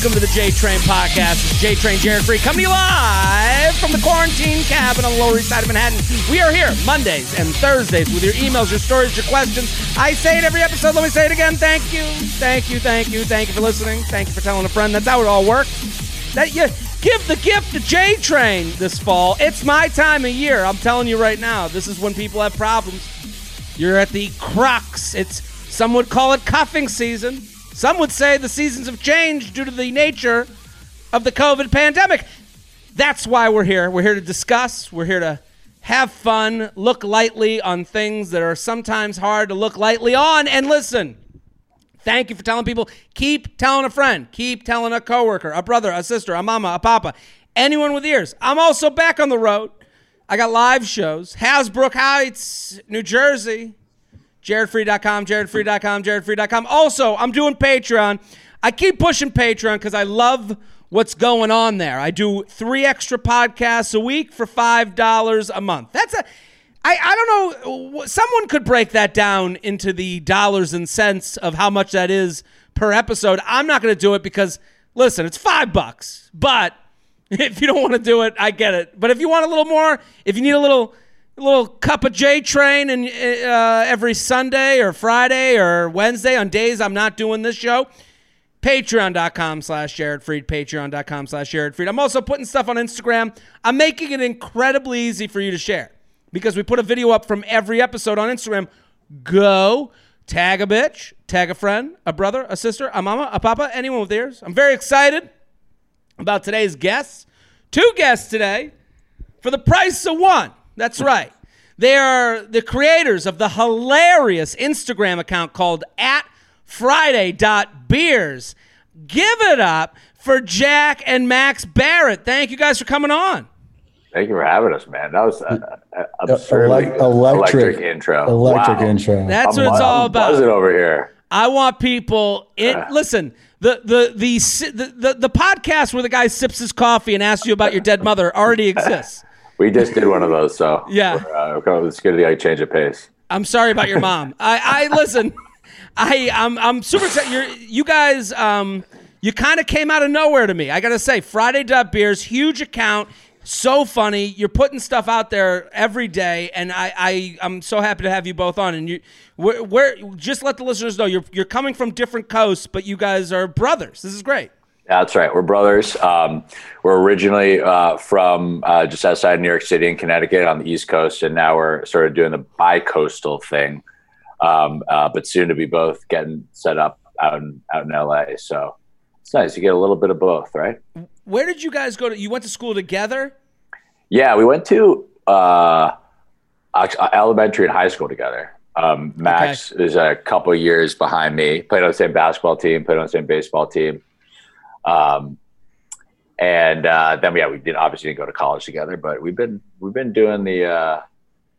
Welcome to the J Train Podcast. It's J Train Jared Freid coming to you live from the quarantine cabin on the Lower East Side of Manhattan. We are here Mondays and Thursdays with your emails, your stories, your questions. I say it every episode. Let me say it again. Thank you, thank you, thank you, thank you for listening. Thank you for telling a friend. That's how it all works. That you give the gift to J Train this fall. It's my time of year. I'm telling you right now. This is when people have problems. You're at the crux. It's some would call it cuffing season. Some would say the seasons have changed due to the nature of the COVID pandemic. That's why we're here. We're here to discuss. We're here to have fun, look lightly on things that are sometimes hard to look lightly on. And listen, thank you for telling people. Keep telling a friend. Keep telling a coworker, a brother, a sister, a mama, a papa, anyone with ears. I'm also back on the road. I got live shows. Hasbrouck Heights, New Jersey. JaredFreid.com, JaredFreid.com, JaredFreid.com. Also, I'm doing Patreon. I keep pushing Patreon because I love what's going on there. I do three extra podcasts a week for $5 a month. That's a. I, I don't know. Someone could break that down into the dollars and cents of how much that is per episode. I'm not going to do it because, listen, it's five bucks. But if you don't want to do it, I get it. But if you want a little more, if you need a little little cup of J Train and uh, every Sunday or Friday or Wednesday on days I'm not doing this show. Patreon.com slash Jared Freid, Patreon.com slash Jared Freid. I'm also putting stuff on Instagram. I'm making it incredibly easy for you to share because we put a video up from every episode on Instagram. Go tag a bitch, tag a friend, a brother, a sister, a mama, a papa, anyone with ears. I'm very excited about today's guests. Two guests today for the price of one. That's right. They are the creators of the hilarious Instagram account called at Friday.beers. Give it up for Jack and Max Barrett. Thank you guys for coming on. Thank you for having us, man. That was uh, uh, an absurdly Ele- electric, electric intro. Electric Wow. intro. That's I'm what it's all I'm about. buzzing over here. I want people. It uh. listen. The, the the the the the podcast where the guy sips his coffee and asks you about your dead mother already exists. We just did one of those, so Yeah. uh, it's to like, change of pace. I'm sorry about your mom. I, I listen. I I'm I'm super excited. You're, you guys um you kind of came out of nowhere to me. I gotta say, Friday Dub Beers, huge account, so funny. You're putting stuff out there every day, and I I I'm so happy to have you both on. And you we're, we're just let the listeners know you're you're coming from different coasts, but you guys are brothers. This is great. That's right. We're brothers. Um, we're originally uh, from uh, just outside of New York City in Connecticut on the East Coast, and now we're sort of doing the bi-coastal thing. Um, uh, but soon to be both getting set up out in out in LA. So it's nice. You get a little bit of both, right? Where did you guys go to? You went to school together. Yeah, we went to uh, uh, elementary and high school together. Um, Max is a couple years behind me. Played on the same basketball team. Played on the same baseball team. Um, and uh, then yeah, we did obviously didn't go to college together, but we've been we've been doing the uh,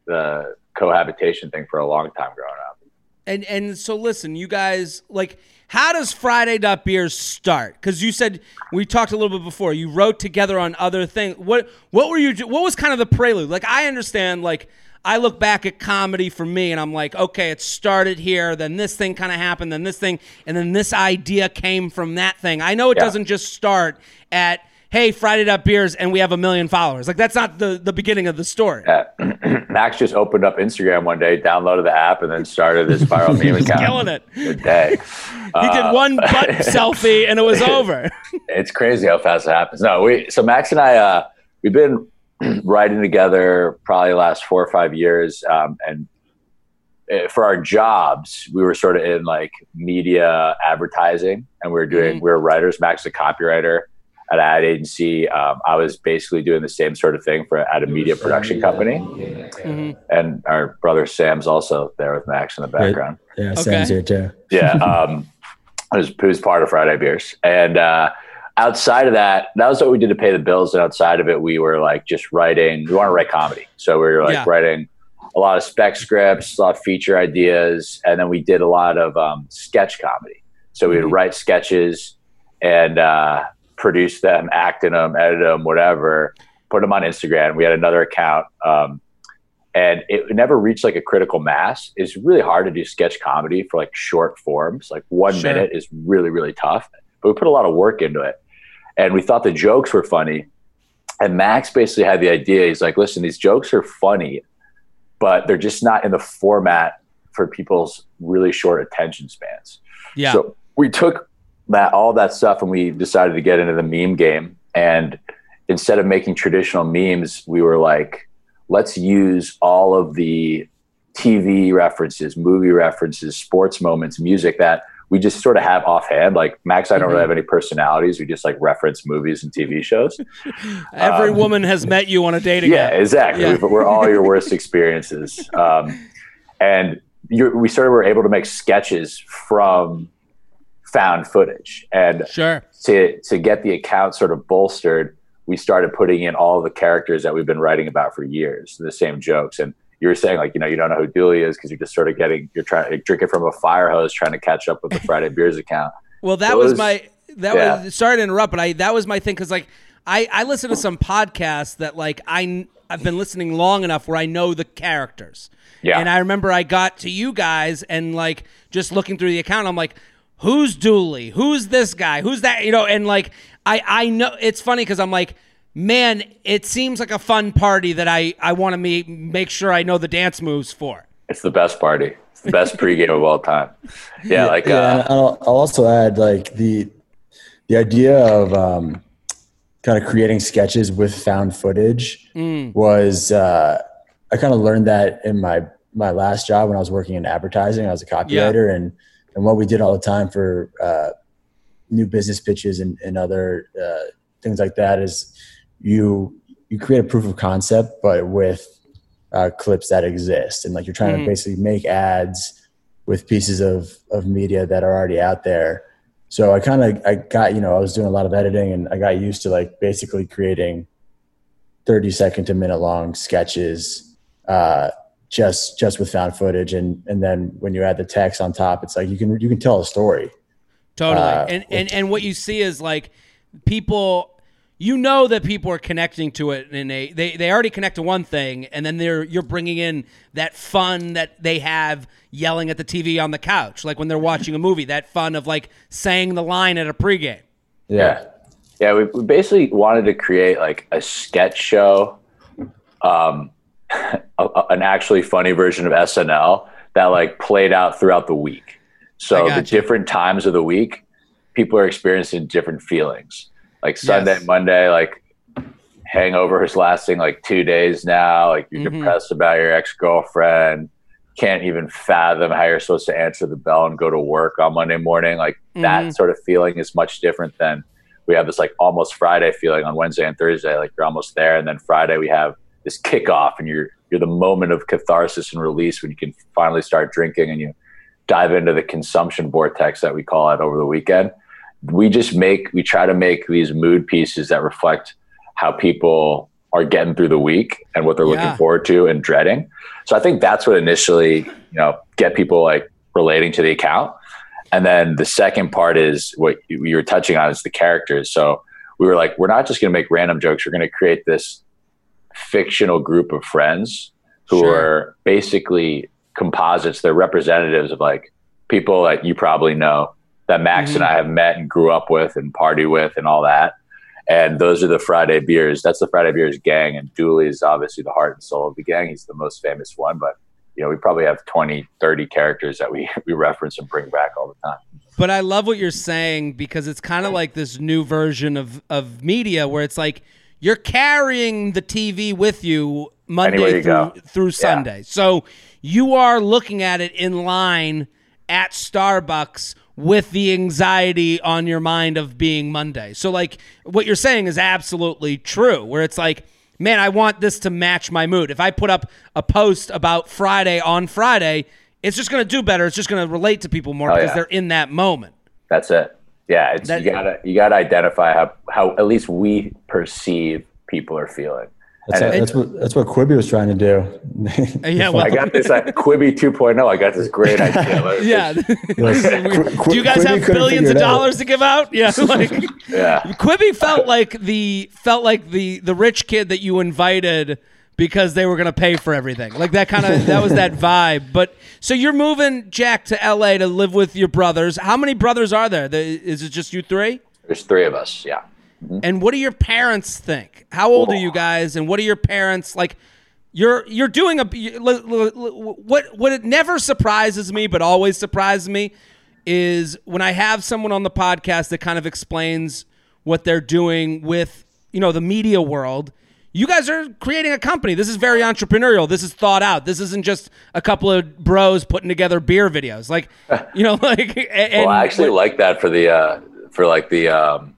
the cohabitation thing for a long time growing up. And and so listen, you guys like how does Friday Beers start? Because you said we talked a little bit before. You wrote together on other things. What what were you? What was kind of the prelude? Like I understand. Like I look back at comedy for me, and I'm like, okay, it started here. Then this thing kind of happened. Then this thing, and then this idea came from that thing. I know it Yeah. doesn't just start at hey Friday Dot Beers, and we have a million followers. Like that's not the the beginning of the story. Uh, Max just opened up Instagram one day, downloaded the app, and then started this viral meme account. killing it. Good day. He did one butt selfie, and it was over. it's crazy how fast it happens. No, we so Max and I uh, we've been writing together probably the last four or five years, um, and uh, for our jobs, we were sort of in like media advertising, and we were doing Mhm. we were writers. Max, a copywriter at an ad agency. Um, I was basically doing the same sort of thing for at a media production company, Mhm. and our brother Sam's also there with Max in the background. Yeah, Okay. Sam's here too. Yeah. Um, it, was, it was part of Friday Beers. And uh, outside of that, that was what we did to pay the bills. And outside of it, we were like just writing, we want to write comedy. So we were like Yeah. writing a lot of spec scripts, a lot of feature ideas. And then we did a lot of um, sketch comedy. So we would Mhm. write sketches and uh, produce them, act in them, edit them, whatever, put them on Instagram. We had another account. Um, and it never reached like a critical mass. It's really hard to do sketch comedy for like short forms. Like one Sure. minute is really, really tough. But we put a lot of work into it. And we thought the jokes were funny. And Max basically had the idea. He's like, listen, these jokes are funny, but they're just not in the format for people's really short attention spans. Yeah. So we took that all that stuff and we decided to get into the meme game. And instead of making traditional memes, we were like, let's use all of the TV references, movie references, sports moments, music that we just sort of have offhand. Like Max, I don't really mm-hmm. have any personalities. We just like reference movies and TV shows. Every um, woman has met you on a dating. Yeah, exactly. Yeah. We're all your worst experiences. Um, and we sort of were able to make sketches from found footage. And sure. to to get the account sort of bolstered, we started putting in all the characters that we've been writing about for years, the same jokes. And you were saying like, you know, you don't know who Dooley is because you're just sort of getting you're trying like, drinking from a fire hose trying to catch up with the Friday beers account. Well, that was, was, my that yeah. was sorry to interrupt, but I that was my thing because like I I listen to some podcasts that like I I've been listening long enough where I know the characters. Yeah. And I remember I got to you guys and like just looking through the account, I'm like, who's Dooley? Who's this guy? Who's that? You know, and like I I know it's funny because I'm like, man, it seems like a fun party that I I want to make make sure I know the dance moves for. It's the best party. It's the best pregame of all time. Yeah, like yeah, uh, I'll, I'll also add like the the idea of um, kind of creating sketches with found footage mm. was uh, I kind of learned that in my my last job when I was working in advertising. I was a copywriter yeah. and and what we did all the time for uh, new business pitches and, and other uh, things like that is you you create a proof of concept but with uh, clips that exist. And like you're trying mm-hmm. to basically make ads with pieces of of media that are already out there. So i kind of i got you know i was doing a lot of editing and i got used to like basically creating 30 second to minute long sketches uh, just just with found footage. And and then when you add the text on top it's like you can you can tell a story. Totally. Uh, and, and and what you see is like people you know that people are connecting to it and they, they they already connect to one thing and then they're you're bringing in that fun that they have yelling at the tv on the couch like when they're watching a movie that fun of like saying the line at a pregame yeah yeah we, we basically wanted to create like a sketch show um a, an actually funny version of SNL that like played out throughout the week. So the you. different times of the week, people are experiencing different feelings. Like Sunday, yes. Monday, like hangover is lasting like two days now. Like you're mm-hmm. depressed about your ex girlfriend. Can't even fathom how you're supposed to answer the bell and go to work on Monday morning. Like mm-hmm. that sort of feeling is much different than we have this like almost Friday feeling on Wednesday and Thursday. Like you're almost there, and then Friday we have this kickoff and you're you're the moment of catharsis and release when you can finally start drinking and you dive into the consumption vortex that we call it over the weekend. We just make we try to make these mood pieces that reflect how people are getting through the week and what they're yeah. looking forward to and dreading. So I think that's what initially, you know, get people like relating to the account. And then the second part is what you were touching on is the characters. So we were like, we're not just going to make random jokes. We're going to create this fictional group of friends who sure. are basically composites. They're representatives of like people that you probably know that Max mm-hmm. and I have met and grew up with and party with and all that. And those are the Friday beers. That's the Friday beers gang. And Dooley is obviously the heart and soul of the gang. He's the most famous one, but you know, we probably have 20, 30 characters that we, we reference and bring back all the time. But I love what you're saying because it's kind of like this new version of, of media where it's like you're carrying the TV with you Monday you through, through Sunday. Yeah. So you are looking at it in line at Starbucks with the anxiety on your mind of being Monday. So like what you're saying is absolutely true where it's like man, I want this to match my mood. If I put up a post about Friday on Friday, it's just going to do better. It's just going to relate to people more oh, because yeah. they're in that moment. That's it. Yeah, it's, that, you gotta you gotta identify how how at least we perceive people are feeling. That's, a, that's what that's what Quibi was trying to do. yeah, well, I got this uh, Quibi 2.0. I got this great idea. yeah, do you guys have billions of dollars out. to give out? Yeah, like yeah. Quibi felt like the felt like the the rich kid that you invited because they were going to pay for everything. Like that kind of that was that vibe. But so you're moving Jack to LA to live with your brothers. How many brothers are there? Is it just you three? There's three of us. Yeah. Mm-hmm. And what do your parents think? How old are you guys? And what are your parents like? You're you're doing a what what it never surprises me, but always surprises me is when I have someone on the podcast that kind of explains what they're doing with you know the media world you guys are creating a company. This is very entrepreneurial. This is thought out. This isn't just a couple of bros putting together beer videos. Like, you know, like. And, well, I actually like that for the uh, for like the um,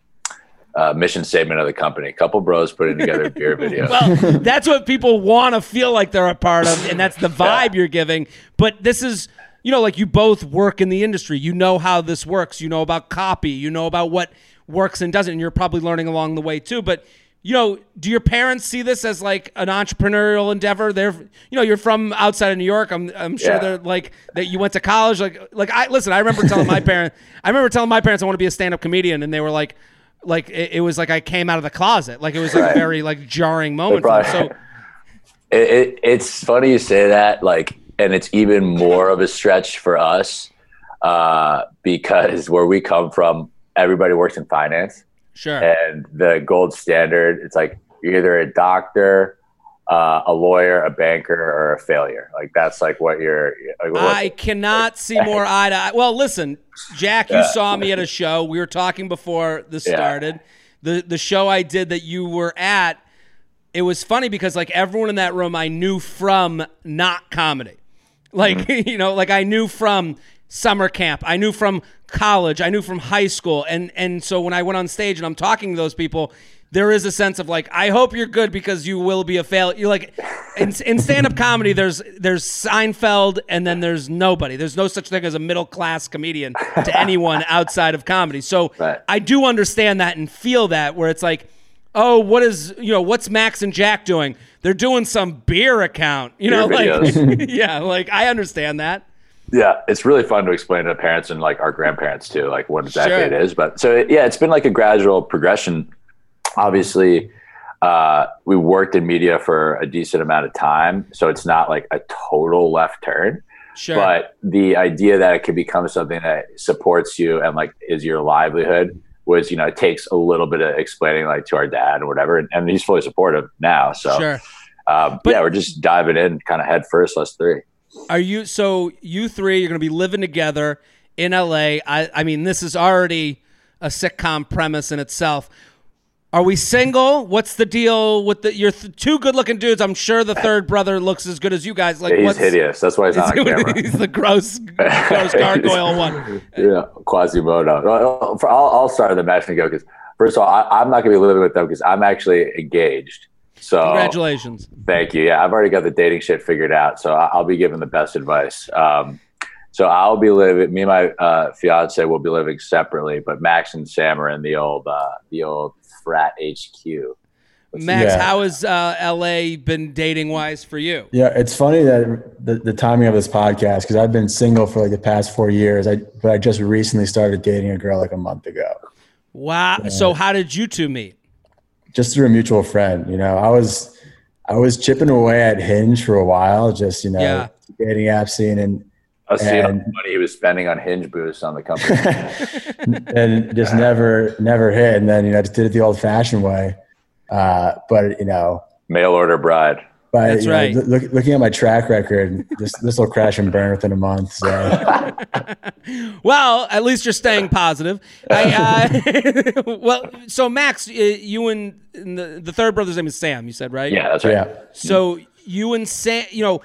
uh, mission statement of the company. A couple bros putting together a beer videos. well, that's what people want to feel like they're a part of, and that's the vibe yeah. you're giving. But this is. You know, like you both work in the industry. You know how this works. You know about copy. You know about what works and doesn't. And you're probably learning along the way too. But you know, do your parents see this as like an entrepreneurial endeavor? They're, you know, you're from outside of New York. I'm, I'm sure yeah. they're like that. You went to college. Like, like I listen. I remember telling my parents. I remember telling my parents I want to be a stand-up comedian, and they were like, like it, it was like I came out of the closet. Like it was like right. a very like jarring moment. Probably, so it, it, it's funny you say that. Like, and it's even more of a stretch for us uh, because where we come from, everybody works in finance. Sure. And the gold standard, it's like you're either a doctor, uh, a lawyer, a banker, or a failure. Like that's like what you're. Like, what, I cannot see more eye to eye. Well, listen, Jack, you yeah. saw me at a show. We were talking before this started. Yeah. The the show I did that you were at, it was funny because like everyone in that room I knew from not comedy. Like, mm-hmm. you know, like I knew from summer camp. I knew from college. I knew from high school. And and so when I went on stage and I'm talking to those people, there is a sense of like, I hope you're good because you will be a fail. You like in, in stand up comedy, there's there's Seinfeld and then there's nobody. There's no such thing as a middle class comedian to anyone outside of comedy. So right. I do understand that and feel that where it's like, oh, what is you know what's Max and Jack doing? They're doing some beer account. You know, beer like yeah, like I understand that. Yeah, it's really fun to explain to parents and like our grandparents too, like what exactly sure. it is. But so it, yeah, it's been like a gradual progression. Obviously, uh, we worked in media for a decent amount of time, so it's not like a total left turn. Sure. But the idea that it could become something that supports you and like is your livelihood was, you know, it takes a little bit of explaining like to our dad or whatever, and, and he's fully supportive now. So, sure. um, but, yeah, we're just diving in kind of head first, us three. Are you so you three? You're going to be living together in LA. I, I mean, this is already a sitcom premise in itself. Are we single? What's the deal with the? You're th- two good-looking dudes. I'm sure the third brother looks as good as you guys. Like, he's hideous. That's why he's not on camera. he's the gross, gross gargoyle one. Yeah, Quasimodo. I'll, I'll start the matching go because first of all, I, I'm not going to be living with them because I'm actually engaged. So congratulations. Thank you. Yeah, I've already got the dating shit figured out, so I'll be giving the best advice. Um, so I'll be living. Me and my uh, fiance will be living separately, but Max and Sam are in the old uh, the old frat HQ. Max, yeah. how has uh, LA been dating wise for you? Yeah, it's funny that the, the timing of this podcast because I've been single for like the past four years. I but I just recently started dating a girl like a month ago. Wow. Yeah. So how did you two meet? Just through a mutual friend. You know, I was I was chipping away at Hinge for a while, just you know, yeah. dating app scene and. I was seeing how money he was spending on Hinge boosts on the company, and just never, never hit. And then you know, just did it the old-fashioned way. Uh, but you know, mail order bride. But That's right. Know, look, looking at my track record, this this will crash and burn within a month. So. well, at least you're staying positive. I, uh, well, so Max, uh, you and, and the, the third brother's name is Sam. You said right? Yeah, that's right. Yeah. So you and Sam, you know,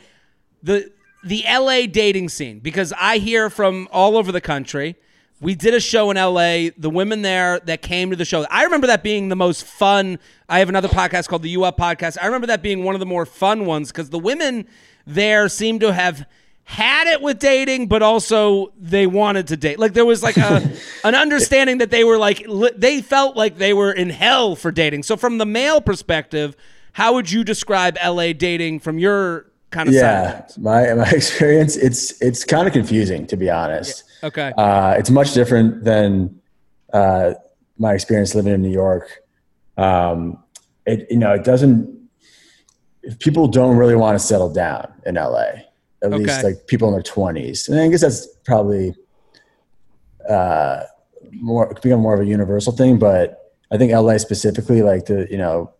the the LA dating scene because I hear from all over the country we did a show in LA. The women there that came to the show, I remember that being the most fun. I have another podcast called the U Up Podcast. I remember that being one of the more fun ones because the women there seemed to have had it with dating, but also they wanted to date. Like there was like a an understanding that they were like li- they felt like they were in hell for dating. So from the male perspective, how would you describe LA dating from your kind of yeah, my my experience it's it's kind of confusing to be honest. Yeah. Okay, uh, it's much different than uh, my experience living in New York. Um, it you know it doesn't people don't really want to settle down in LA. At Okay. least like people in their twenties, and I guess that's probably uh, more become more of a universal thing. But I think LA specifically, like the you know,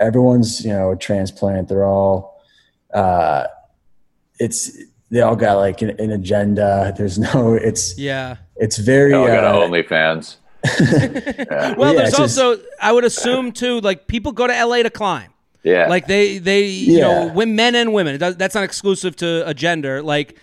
everyone's you know a transplant. They're all uh, it's they all got like an, an agenda. There's no it's Yeah. it's very Oh, I got uh, OnlyFans. Well, Yeah, there's it's just- also I would assume too, like people go to LA to climb. Yeah. Like they they you know when men and women. That's not exclusive to a gender. Like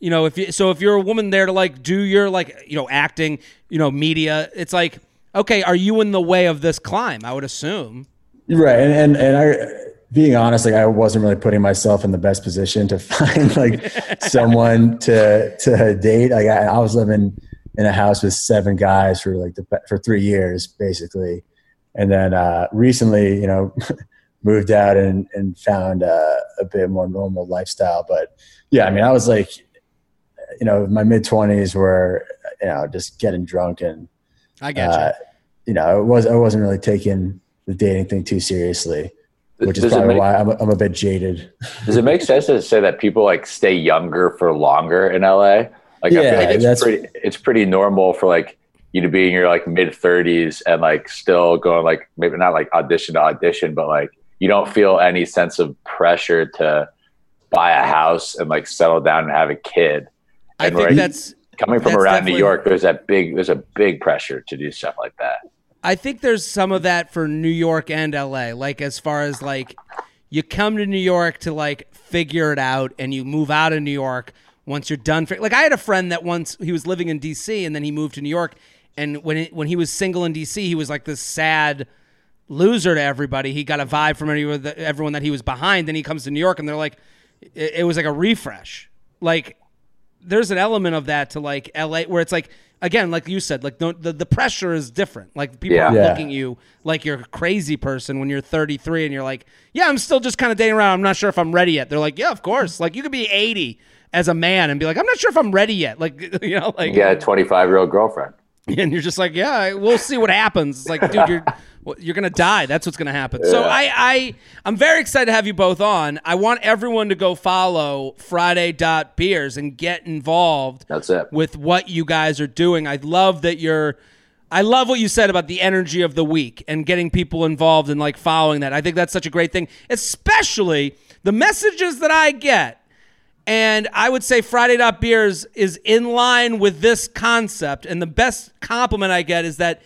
you know if you so if you're a woman there to like do your like you know acting you know media, it's like okay, are you in the way of this climb? I would assume. Right, and and, and I, being honest, like I wasn't really putting myself in the best position to find like someone to to date. Like I, I was living in a house with seven guys for like the for three years basically, and then uh, recently, you know, moved out and and found uh, a bit more normal lifestyle. But yeah, I mean, I was like, you know, my mid twenties were you know just getting drunk and I get uh, you know, it was I wasn't really taking the dating thing too seriously, which is Does it probably make- why I'm a, I'm a bit jaded. Does it make sense to say that people like stay younger for longer in LA? Like I Yeah, feel like it's that's- pretty it's pretty normal for like you to be in your like mid thirties and like still going like maybe not like audition to audition, but like you don't feel any sense of pressure to buy a house and like settle down and have a kid. I And think right- that's Coming from That's around New York, there's that big there's a big pressure to do stuff like that. I think there's some of that for New York and LA. Like as far as like you come to New York to like figure it out and you move out of New York once you're done. Fi- like I had a friend that once he was living in DC and then he moved to New York and when it, when he was single in DC, he was like this sad loser to everybody. He got a vibe from everyone that, everyone that he was behind. Then he comes to New York and they're like it, it was like a refresh. Like there's an element of that to like LA where it's like again like you said like the the, the pressure is different like people Yeah. are Yeah. looking at you like you're a crazy person when you're 33 and you're like yeah I'm still just kind of dating around I'm not sure if I'm ready yet they're like yeah of course like you could be 80 as a man and be like I'm not sure if I'm ready yet like you know like yeah 25 year old girlfriend. and you're just like, yeah, we'll see what happens. It's like, dude, you're you're gonna die. That's what's gonna happen. So I, I I'm very excited to have you both on. I want everyone to go follow Friday Beers and get involved. That's it. with what you guys are doing. I love that you're. I love what you said about the energy of the week and getting people involved and like following that. I think that's such a great thing, especially the messages that I get and I would say Friday Dot Beers is in line with this concept. And the best compliment I get is that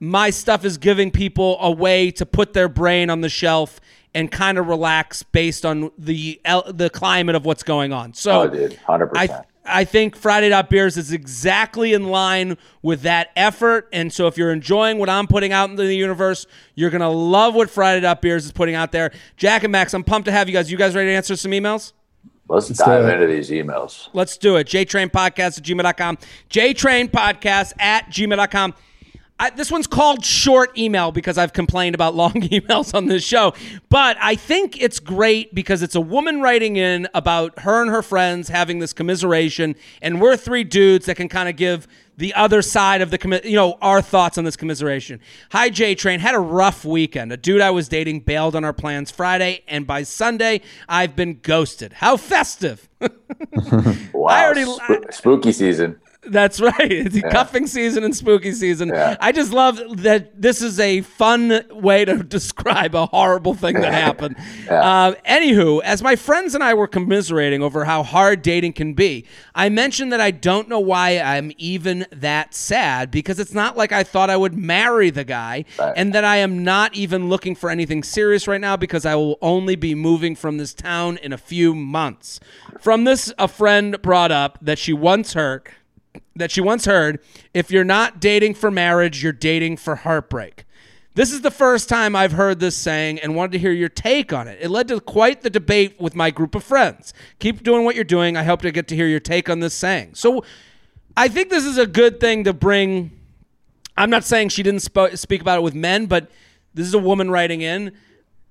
my stuff is giving people a way to put their brain on the shelf and kind of relax based on the the climate of what's going on. So, Oh, dude, 100%. I I think Friday Dot Beers is exactly in line with that effort. And so if you're enjoying what I'm putting out into the universe, you're gonna love what Friday Dot Beers is putting out there. Jack and Max, I'm pumped to have you guys. You guys ready to answer some emails? Let's, do dive into these emails. Let's do it. JTrainPodcast at gmail.com. JTrainPodcast at gmail.com. I, this one's called short email because I've complained about long emails on this show. But I think it's great because it's a woman writing in about her and her friends having this commiseration, and we're three dudes that can kind of give the other side of the commi- you know our thoughts on this commiseration. Hi J Train, had a rough weekend. A dude I was dating bailed on our plans Friday, and by Sunday I've been ghosted. How festive! Wow. I already- Sp- spooky season. That's right. It's cuffing season and spooky season. Yeah. I just love that this is a fun way to describe a horrible thing that happened. uh, anywho, as my friends and I were commiserating over how hard dating can be, I mentioned that I don't know why I'm even that sad because it's not like I thought I would marry the guy Right. and that I am not even looking for anything serious right now because I will only be moving from this town in a few months. From this, a friend brought up that she once heard that she once heard if you're not dating for marriage, you're dating for heartbreak. This is the first time I've heard this saying and wanted to hear your take on it. It led to quite the debate with my group of friends. Keep doing what you're doing. I hope to get to hear your take on this saying. So I think this is a good thing to bring. I'm not saying she didn't spo- speak about it with men, but this is a woman writing in.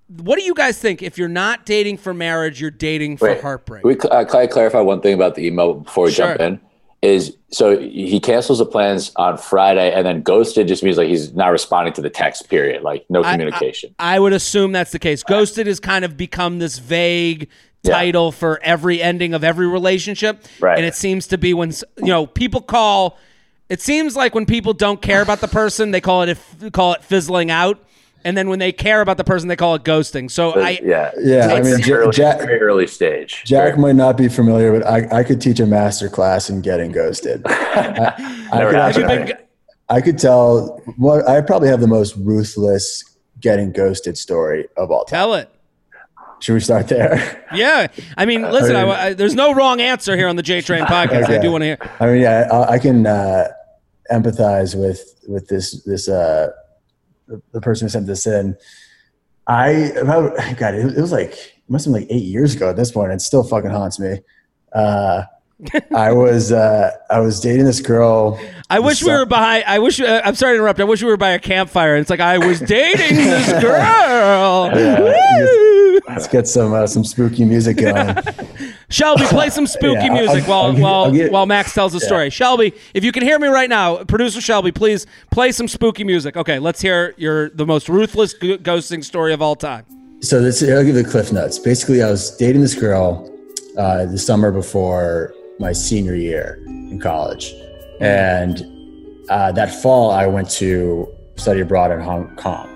What do you guys think? If you're not dating for marriage, you're dating for Wait, heartbreak. We, uh, can I clarify one thing about the email before we Sure. jump in? Is so he cancels the plans on Friday and then ghosted just means like he's not responding to the text period, like no communication. I, I, I would assume that's the case. Ghosted has kind of become this vague title yeah. for every ending of every relationship. Right. And it seems to be when you know people call it seems like when people don't care about the person, they call it if call it fizzling out and then when they care about the person, they call it ghosting. So I yeah yeah I mean early, Jack, very early stage. Jack might not be familiar, but I, I could teach a master class in getting ghosted. I, I, could actually, I could tell. Well, I probably have the most ruthless getting ghosted story of all time. Tell it. Should we start there? Yeah, I mean, listen, I mean, I, there's no wrong answer here on the J Train podcast. Okay. I do want to hear. I mean, yeah, I, I can uh, empathize with with this this uh, the, the person who sent this in. I about God, it, it, was like it must have been like eight years ago at this point. It still fucking haunts me. Uh, I was uh, I was dating this girl. I wish we were behind. I wish. Uh, I'm sorry to interrupt. I wish we were by a campfire. It's like I was dating this girl. yeah, let's get some uh, some spooky music going. Shelby, play some spooky yeah, music I'll, while I'll while get, while Max tells the yeah. story. Shelby, if you can hear me right now, producer Shelby, please play some spooky music. Okay, let's hear your the most ruthless ghosting story of all time. So this, I'll give you the cliff notes. Basically, I was dating this girl uh, the summer before my senior year in college, and uh, that fall I went to study abroad in Hong Kong.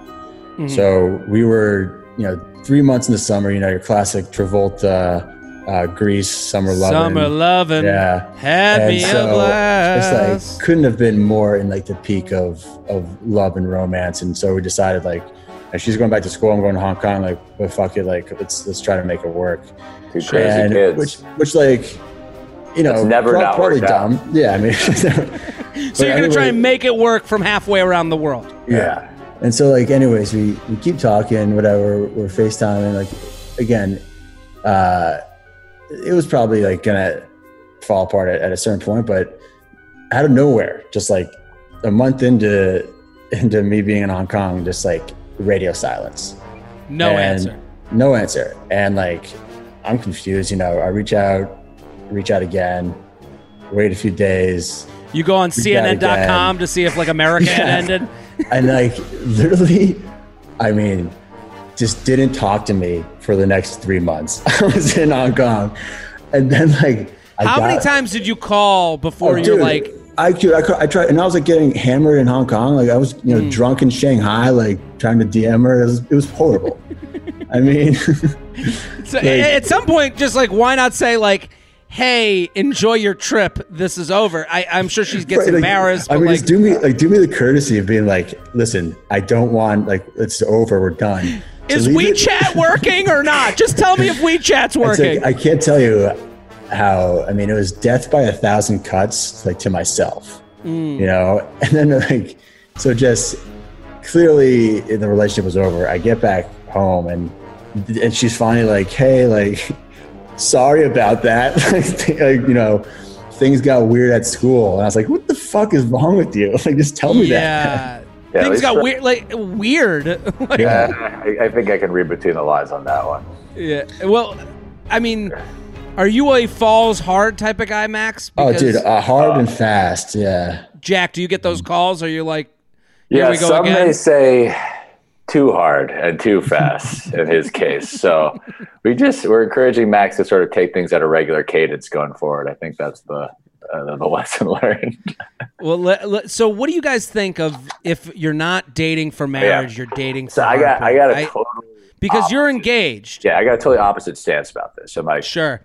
Mm-hmm. So we were, you know, three months in the summer. You know, your classic Travolta uh, Grease, Summer Lovin'. Summer Lovin'. Yeah. Had and me so a blast. It's like couldn't have been more in like the peak of of love and romance. And so we decided like and she's going back to school, I'm going to Hong Kong, like, well fuck it, like let's let's try to make it work. Two crazy and kids. Which which like you know, never part, partly dumb. Yeah, I mean So you're gonna anyway, try and make it work from halfway around the world. Yeah. And so like anyways, we, we keep talking, whatever, we're FaceTiming, like again, uh it was probably like gonna fall apart at, at a certain point, but out of nowhere, just like a month into into me being in Hong Kong, just like radio silence. No and answer. No answer. And like I'm confused, you know, I reach out, reach out again, wait a few days. You go on CNN.com to see if like America yeah. had ended. and like literally, I mean, just didn't talk to me for the next three months. I was in Hong Kong, and then like, I how got, many times did you call before oh, you're dude, like? I, I, I tried, and I was like getting hammered in Hong Kong. Like I was, you know, mm. drunk in Shanghai, like trying to DM her. It was, it was horrible. I mean, so, like, at some point, just like why not say like, hey, enjoy your trip. This is over. I, am sure she gets right, embarrassed. I mean, like, just do me like do me the courtesy of being like, listen, I don't want like it's over. We're done. Is WeChat working or not? Just tell me if WeChat's working. Like, I can't tell you how. I mean, it was death by a thousand cuts, like to myself, mm. you know. And then like, so just clearly the relationship was over. I get back home and and she's finally like, hey, like, sorry about that. like, you know, things got weird at school, and I was like, what the fuck is wrong with you? Like, just tell me yeah. that. Yeah, Things got weird, like weird. like, yeah, I, I, think I can read between the lines on that one. Yeah. Well, I mean, are you a falls hard type of guy, Max? Because, oh, dude, uh, hard uh, and fast. Yeah. Jack, do you get those calls? Are you like? yeah. some again? may say too hard and too fast in his case. So we just we're encouraging Max to sort of take things at a regular cadence going forward. I think that's the uh, the lesson learned. well, so what do you guys think of if you're not dating for marriage, yeah. you're dating? so I got, I got a totally because opposite. you're engaged. Yeah, I got a totally opposite stance about this. So my sure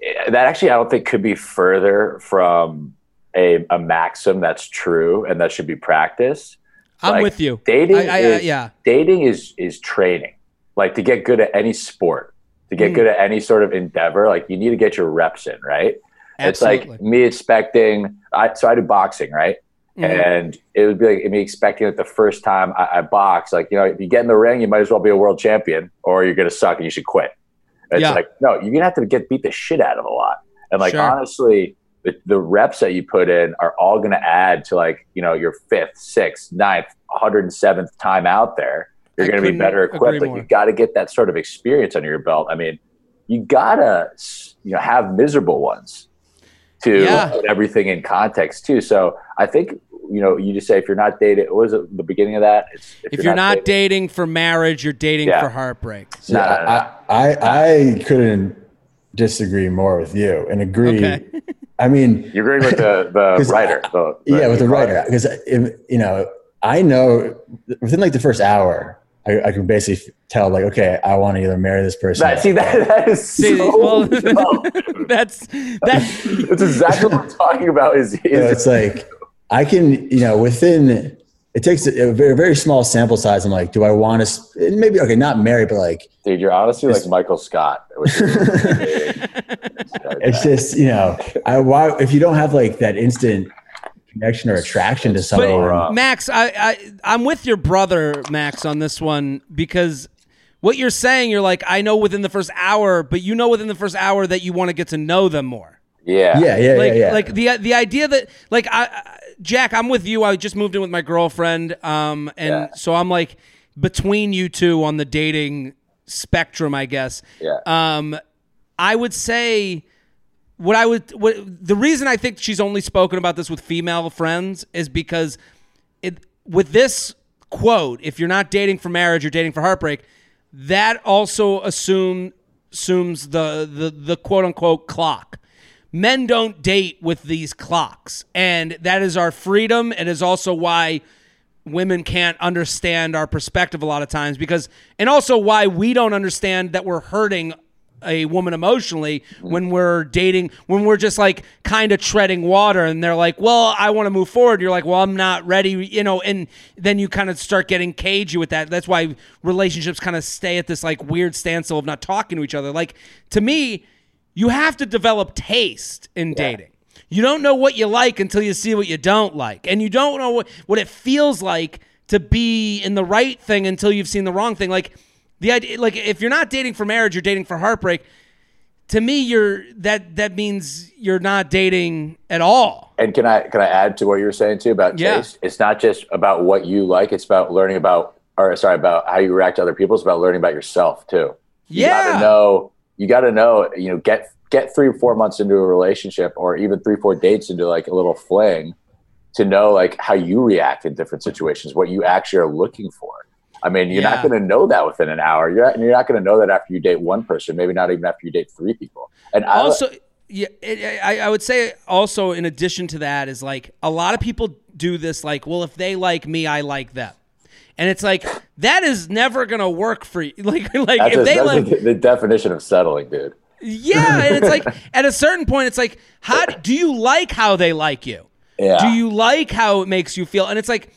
that actually I don't think could be further from a, a maxim that's true and that should be practiced. I'm like, with you. Dating, I, I, is, yeah. Dating is is training. Like to get good at any sport, to get mm. good at any sort of endeavor, like you need to get your reps in, right? Absolutely. It's like me expecting. I, so I do boxing, right? Mm-hmm. And it would be like me expecting that the first time I, I, box, like you know, if you get in the ring, you might as well be a world champion, or you're gonna suck and you should quit. It's yeah. like no, you're gonna have to get beat the shit out of a lot. And like sure. honestly, the, the reps that you put in are all gonna add to like you know your fifth, sixth, ninth, 107th time out there. You're going to be better equipped. Like you got to get that sort of experience under your belt. I mean, you gotta you know have miserable ones to Yeah. put everything in context too. So I think you know you just say if you're not dating, what was it the beginning of that? It's If you're not dating for marriage, you're dating Yeah. for heartbreak. See, No, no, no. I, I I couldn't disagree more with you and agree. Okay. I mean, You're agreeing with the the 'Cause writer. The, yeah, with the writer. writer because you know I know within like the first hour. I, I can basically tell, like, okay, I want to either marry this person. That, see that that is See, so well, dumb. that's. That's exactly what I'm talking about. Is, is So it's like I can, you know, within it takes a, a very, very small sample size. I'm like, do I want to maybe okay, not marry, but like dude, you're honestly like Michael Scott. which is- it's just you know, I why if you don't have like that instant connection or attraction to But someone. Max, I, I I'm with your brother Max on this one because what you're saying, you're like, I know within the first hour, but you know within the first hour that you want to get to know them more. yeah, yeah, yeah, like yeah, yeah. like the the idea that like I, I Jack, I'm with you. I just moved in with my girlfriend, um, and Yeah. so I'm like between you two on the dating spectrum, I guess. Yeah. Um, I would say what I would what the reason I think she's only spoken about this with female friends is because it with this quote, if you're not dating for marriage, you're dating for heartbreak. That also assume assumes the the the quote unquote clock. Men don't date with these clocks, and that is our freedom. It is also why women can't understand our perspective a lot of times because and also why we don't understand that we're hurting a woman emotionally mm. when we're dating when we're just like kind of treading water and they're like well i want to move forward. You're like well i'm not ready you know and then you kind of start getting cagey with that. That's why relationships kind of stay at this like weird standstill of not talking to each other. Like to me you have to develop taste in dating. You don't know what you like until you see what you don't like. And you don't know what, what it feels like to be in the right thing until you've seen the wrong thing. Like the idea like if you're not dating for marriage, you're dating for heartbreak. To me, you're that that means you're not dating at all. And can I can I add to what you were saying too about Yeah. taste? It's not just about what you like; it's about learning about, or sorry, about how you react to other people. It's about learning about yourself too. You Yeah. gotta know. You got to know. You know, get get three or four months into a relationship, or even three four dates into like a little fling, to know like how you react in different situations, what you actually are looking for. I mean, you're Yeah. not going to know that within an hour. You're not, you're not going to know that after you date one person. Maybe not even after you date three people. And I, also yeah it, I, I would say also in addition to that is like a lot of people do this like well if they like me i like them and it's like that is never gonna work for you like like that's, if a- they that's like the, the definition of settling, dude. yeah and it's like at a certain point it's like how do you like how they like you Yeah. do you like how it makes you feel and it's like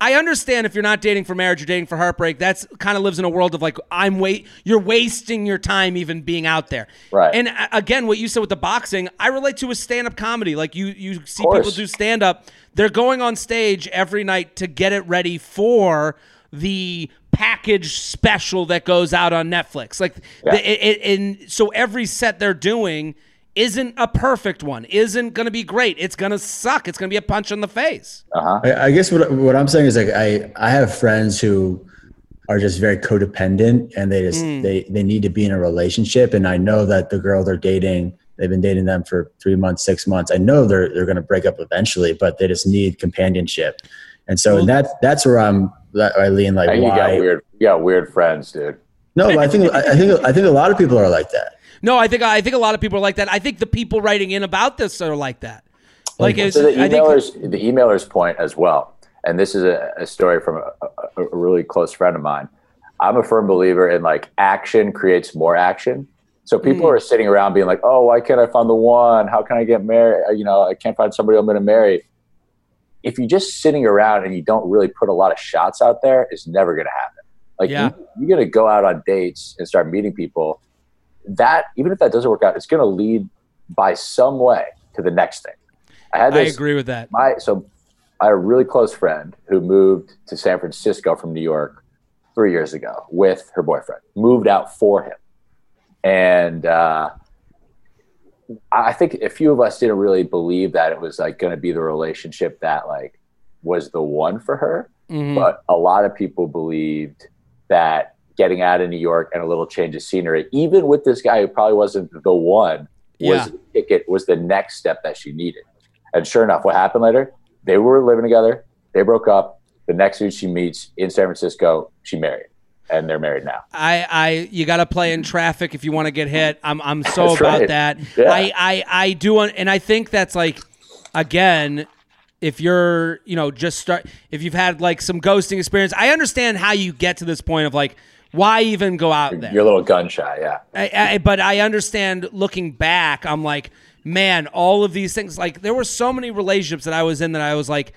I understand if you're not dating for marriage, you're dating for heartbreak. That's kind of lives in a world of like I'm wait. You're wasting your time even being out there. Right. And uh, again, what you said with the boxing, I relate to with stand up comedy. Like you, you see people do stand up. They're going on stage every night to get it ready for the package special that goes out on Netflix. Like, Yeah. the, it, it, and so every set they're doing isn't a perfect one. Isn't going to be great. It's going to suck. It's going to be a punch in the face. Uh-huh. I, I guess what what I'm saying is like I I have friends who are just very codependent and they just mm. they they need to be in a relationship and I know that the girl they're dating they've been dating them for three months six months I know they're they're going to break up eventually but they just need companionship and so Well- that that's where I'm that I lean like And you got why weird, you got weird friends, dude. no but I think I I think I think a lot of people are like that No, I think I think a lot of people are like that. I think the people writing in about this are like that. Like, So the I think emailers, the emailers point as well, and this is a, a story from a, a, a really close friend of mine. I'm a firm believer in like action creates more action. So people Mm. are sitting around being like, "Oh, why can't I find the one? How can I get married? Uh, You know, I can't find somebody I'm going to marry." If you're just sitting around and you don't really put a lot of shots out there, it's never going to happen. Like Yeah. you, you're going to go out on dates and start meeting people. That even if that doesn't work out, it's going to lead by some way to the next thing. I had I agree with that. my so I had a really close friend who moved to San Francisco from New York three years ago with her boyfriend. Moved out for him, and uh, I think a few of us didn't really believe that it was like going to be the relationship that like was the one for her. Mhm. But a lot of people believed that getting out of New York and a little change of scenery, even with this guy who probably wasn't the one, was Yeah. ticket was the next step that she needed. And sure enough, what happened later? They were living together. They broke up. The next dude she meets in San Francisco, she married, and they're married now. I, I, you got to play in traffic if you want to get hit. I'm, I'm so That's about right. that. Yeah. I, I, I do, and I think that's like, again, if you're, you know, just start, if you've had like some ghosting experience, I understand how you get to this point of like, why even go out there? You're a little gun shy, yeah. I, I, but I understand looking back, I'm like, man, all of these things, like, there were so many relationships that I was in that I was like,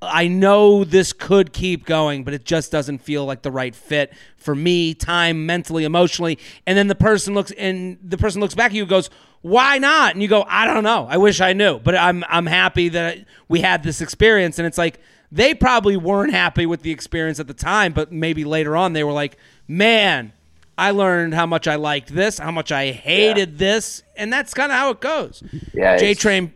I know this could keep going, but it just doesn't feel like the right fit for me, time, mentally, emotionally. And then the person looks and the person looks back at you and goes, "Why not?" And you go, "I don't know. I wish I knew, but I'm I'm happy that we had this experience." And it's like they probably weren't happy with the experience at the time, but maybe later on they were like, "Man, I learned how much I liked this, how much I hated this," and that's kind of how it goes. Yeah, J Train.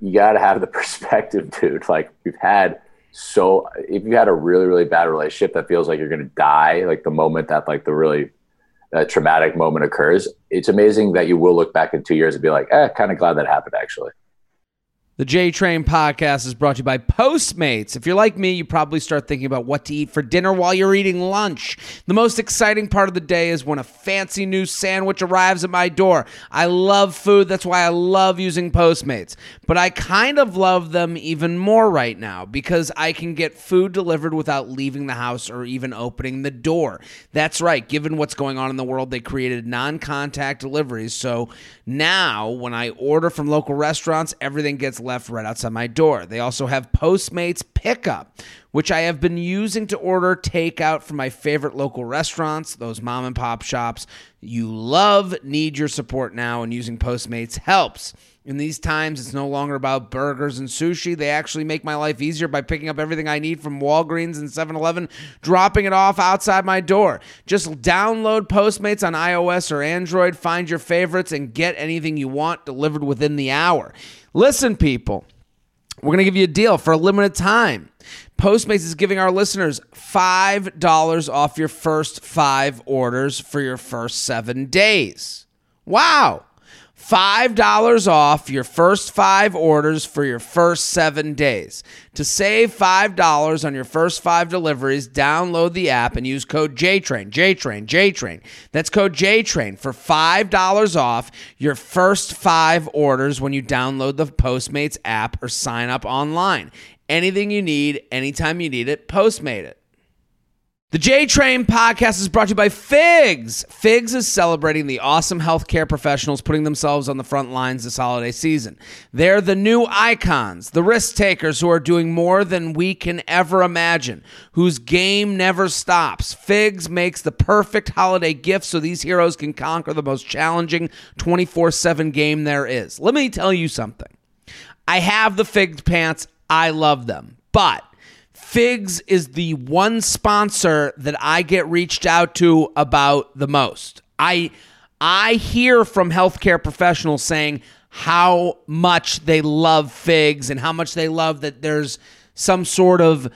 you got to have the perspective, dude. Like we've had so if you had a really really bad relationship that feels like you're going to die, like the moment that like the really traumatic moment occurs, it's amazing that you will look back in two years and be like, eh, kind of glad that happened actually. The J Train podcast is brought to you by Postmates. If you're like me, you probably start thinking about what to eat for dinner while you're eating lunch. The most exciting part of the day is when a fancy new sandwich arrives at my door. I love food, that's why I love using Postmates. But I kind of love them even more right now because I can get food delivered without leaving the house or even opening the door. That's right, given what's going on in the world, they created non contact deliveries. So now when I order from local restaurants, everything gets left right outside my door. They also have Postmates Pickup, which I have been using to order takeout from my favorite local restaurants, those mom and pop shops you love, need your support now, and using Postmates helps. In these times, it's no longer about burgers and sushi. They actually make my life easier by picking up everything I need from Walgreens and 7 Eleven, dropping it off outside my door. Just download Postmates on iOS or Android, find your favorites, and get anything you want delivered within the hour. Listen, people. We're going to give you a deal for a limited time. Postmates is giving our listeners $5 off your first five orders for your first seven days. Wow. $5 off your first five orders for your first seven days. To save $5 on your first five deliveries, download the app and use code JTRAIN, JTRAIN, JTRAIN. That's code JTRAIN for $5 off your first five orders when you download the Postmates app or sign up online. Anything you need, anytime you need it, Postmate it. The J Train podcast is brought to you by Figs. Figs is celebrating the awesome healthcare professionals putting themselves on the front lines this holiday season. They're the new icons, the risk takers who are doing more than we can ever imagine, whose game never stops. Figs makes the perfect holiday gift so these heroes can conquer the most challenging 24 7 game there is. Let me tell you something. I have the Figs pants, I love them, but Figs is the one sponsor that I get reached out to about the most. I I hear from healthcare professionals saying how much they love Figs and how much they love that there's some sort of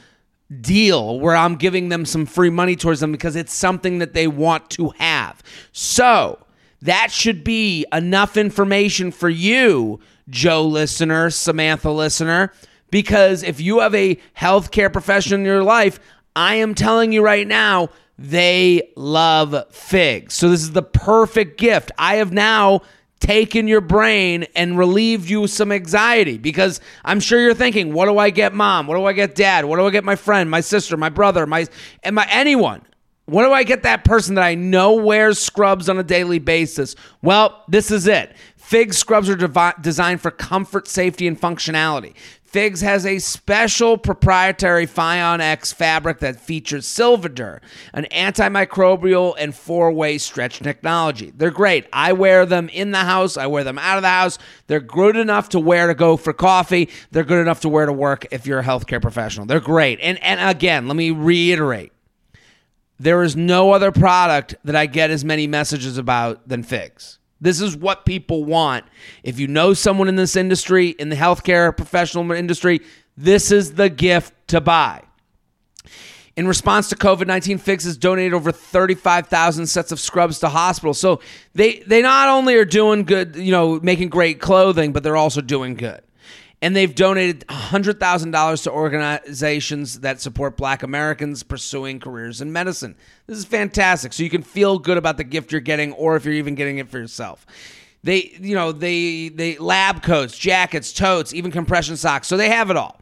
deal where I'm giving them some free money towards them because it's something that they want to have. So, that should be enough information for you, Joe listener, Samantha listener, because if you have a healthcare professional in your life, I am telling you right now, they love figs. So this is the perfect gift. I have now taken your brain and relieved you some anxiety because I'm sure you're thinking, what do I get mom? What do I get dad? What do I get my friend, my sister, my brother, my and my anyone? What do I get that person that I know wears scrubs on a daily basis? Well, this is it. Fig scrubs are devi- designed for comfort, safety, and functionality. Figs has a special proprietary FIONx fabric that features Silvadur, an antimicrobial and four way stretch technology. They're great. I wear them in the house, I wear them out of the house. They're good enough to wear to go for coffee, they're good enough to wear to work if you're a healthcare professional. They're great. And, and again, let me reiterate there is no other product that I get as many messages about than figs. This is what people want. If you know someone in this industry, in the healthcare professional industry, this is the gift to buy. In response to COVID 19, Figs has donated over 35,000 sets of scrubs to hospitals. So they, they not only are doing good, you know, making great clothing, but they're also doing good. And they've donated $100,000 to organizations that support black Americans pursuing careers in medicine. This is fantastic. So you can feel good about the gift you're getting, or if you're even getting it for yourself. They, you know, they, they lab coats, jackets, totes, even compression socks. So they have it all.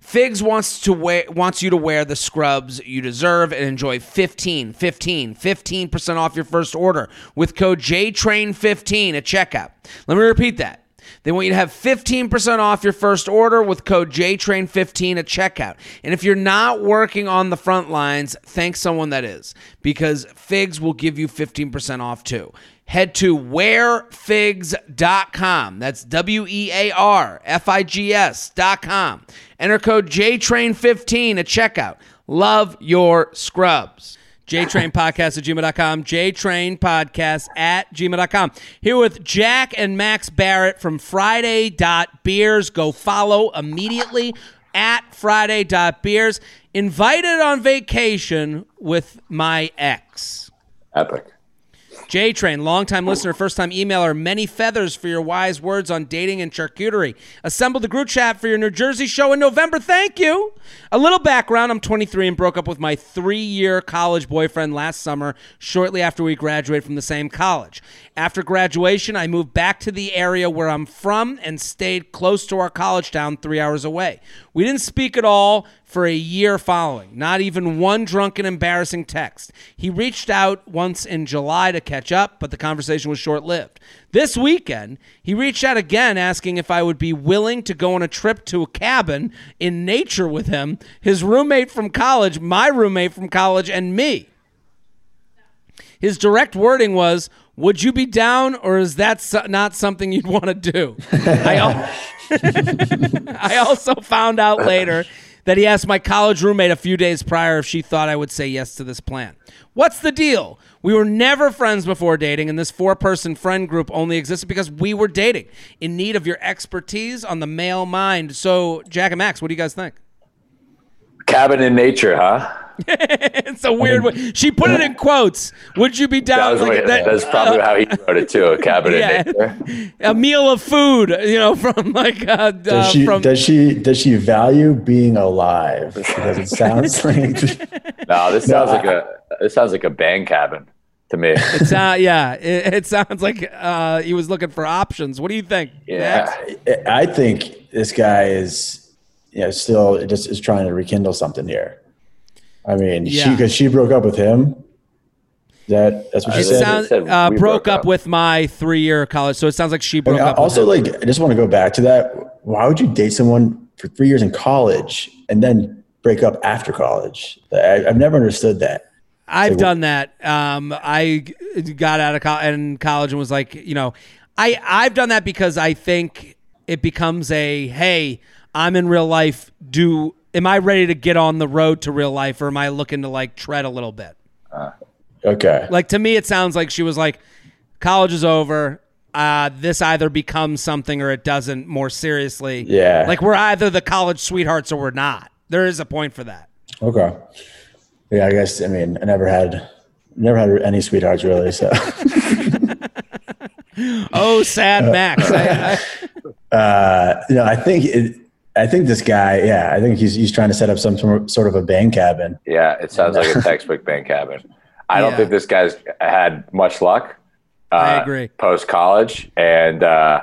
Figs wants to wear wants you to wear the scrubs you deserve and enjoy 15, 15, 15% off your first order with code JTRAIN15 at checkout. Let me repeat that. They want you to have 15% off your first order with code JTRAIN15 at checkout. And if you're not working on the front lines, thank someone that is because Figs will give you 15% off too head to wearfigs.com. That's W E A R F I G S.com. Enter code JTRAIN15 at checkout. Love your scrubs. JTrain Podcast at gmail.com. JTrain Podcast at gmail.com. Here with Jack and Max Barrett from Friday.beers. Go follow immediately at Friday.beers. Invited on vacation with my ex. Epic. J Train, longtime listener, first time emailer, many feathers for your wise words on dating and charcuterie. Assemble the group chat for your New Jersey show in November. Thank you. A little background I'm 23 and broke up with my three year college boyfriend last summer, shortly after we graduated from the same college. After graduation, I moved back to the area where I'm from and stayed close to our college town three hours away. We didn't speak at all for a year following, not even one drunken, embarrassing text. He reached out once in July to catch up, but the conversation was short lived. This weekend, he reached out again asking if I would be willing to go on a trip to a cabin in nature with him, his roommate from college, my roommate from college, and me. His direct wording was, would you be down, or is that so- not something you'd want to do? I, al- I also found out later that he asked my college roommate a few days prior if she thought I would say yes to this plan. What's the deal? We were never friends before dating, and this four person friend group only existed because we were dating. In need of your expertise on the male mind. So, Jack and Max, what do you guys think? Cabin in nature, huh? it's a weird way. She put it in quotes. Would you be That down? was like, what- that- that's probably how he wrote it too. A cabin Yeah. a meal of food, you know, from like uh, Does uh, she from does she does she value being alive? Because it sounds like No, this sounds like a this sounds like a bang cabin to me. It's uh, yeah, it, it sounds like uh, he was looking for options. What do you think? Yeah. Max? I think this guy is you know still just is trying to rekindle something here. I mean, she because she broke up with him. That that's what she It said. Sound, said uh, broke broke up up. with my three-year college, so it sounds like she broke And up. also, with him. like, I just want to go back to that. Why would you date someone for three years in college and then break up after college? I, I've never understood that. I've done that. Um, I g- got out of co- in college and was like, you know, I I've done that because I think it becomes a hey, I'm in real life. Do am I ready to get on the road to real life, or am I looking to like tread a little bit? Okay. Like to me, it sounds like she was like, college is over. Uh, this either becomes something or it doesn't. More seriously, Yeah. Like we're either the college sweethearts or we're not. There is a point for that. Okay. Yeah, I guess. I mean, I never had, never had any sweethearts really. So, Oh, sad Max. I, I, uh, you know, I think it, I think this guy. Yeah, I think he's he's trying to set up some sort of a bank cabin. Yeah, it sounds like a textbook bank cabin. I don't think this guy's had much luck. Uh, I agree. Post college, and uh,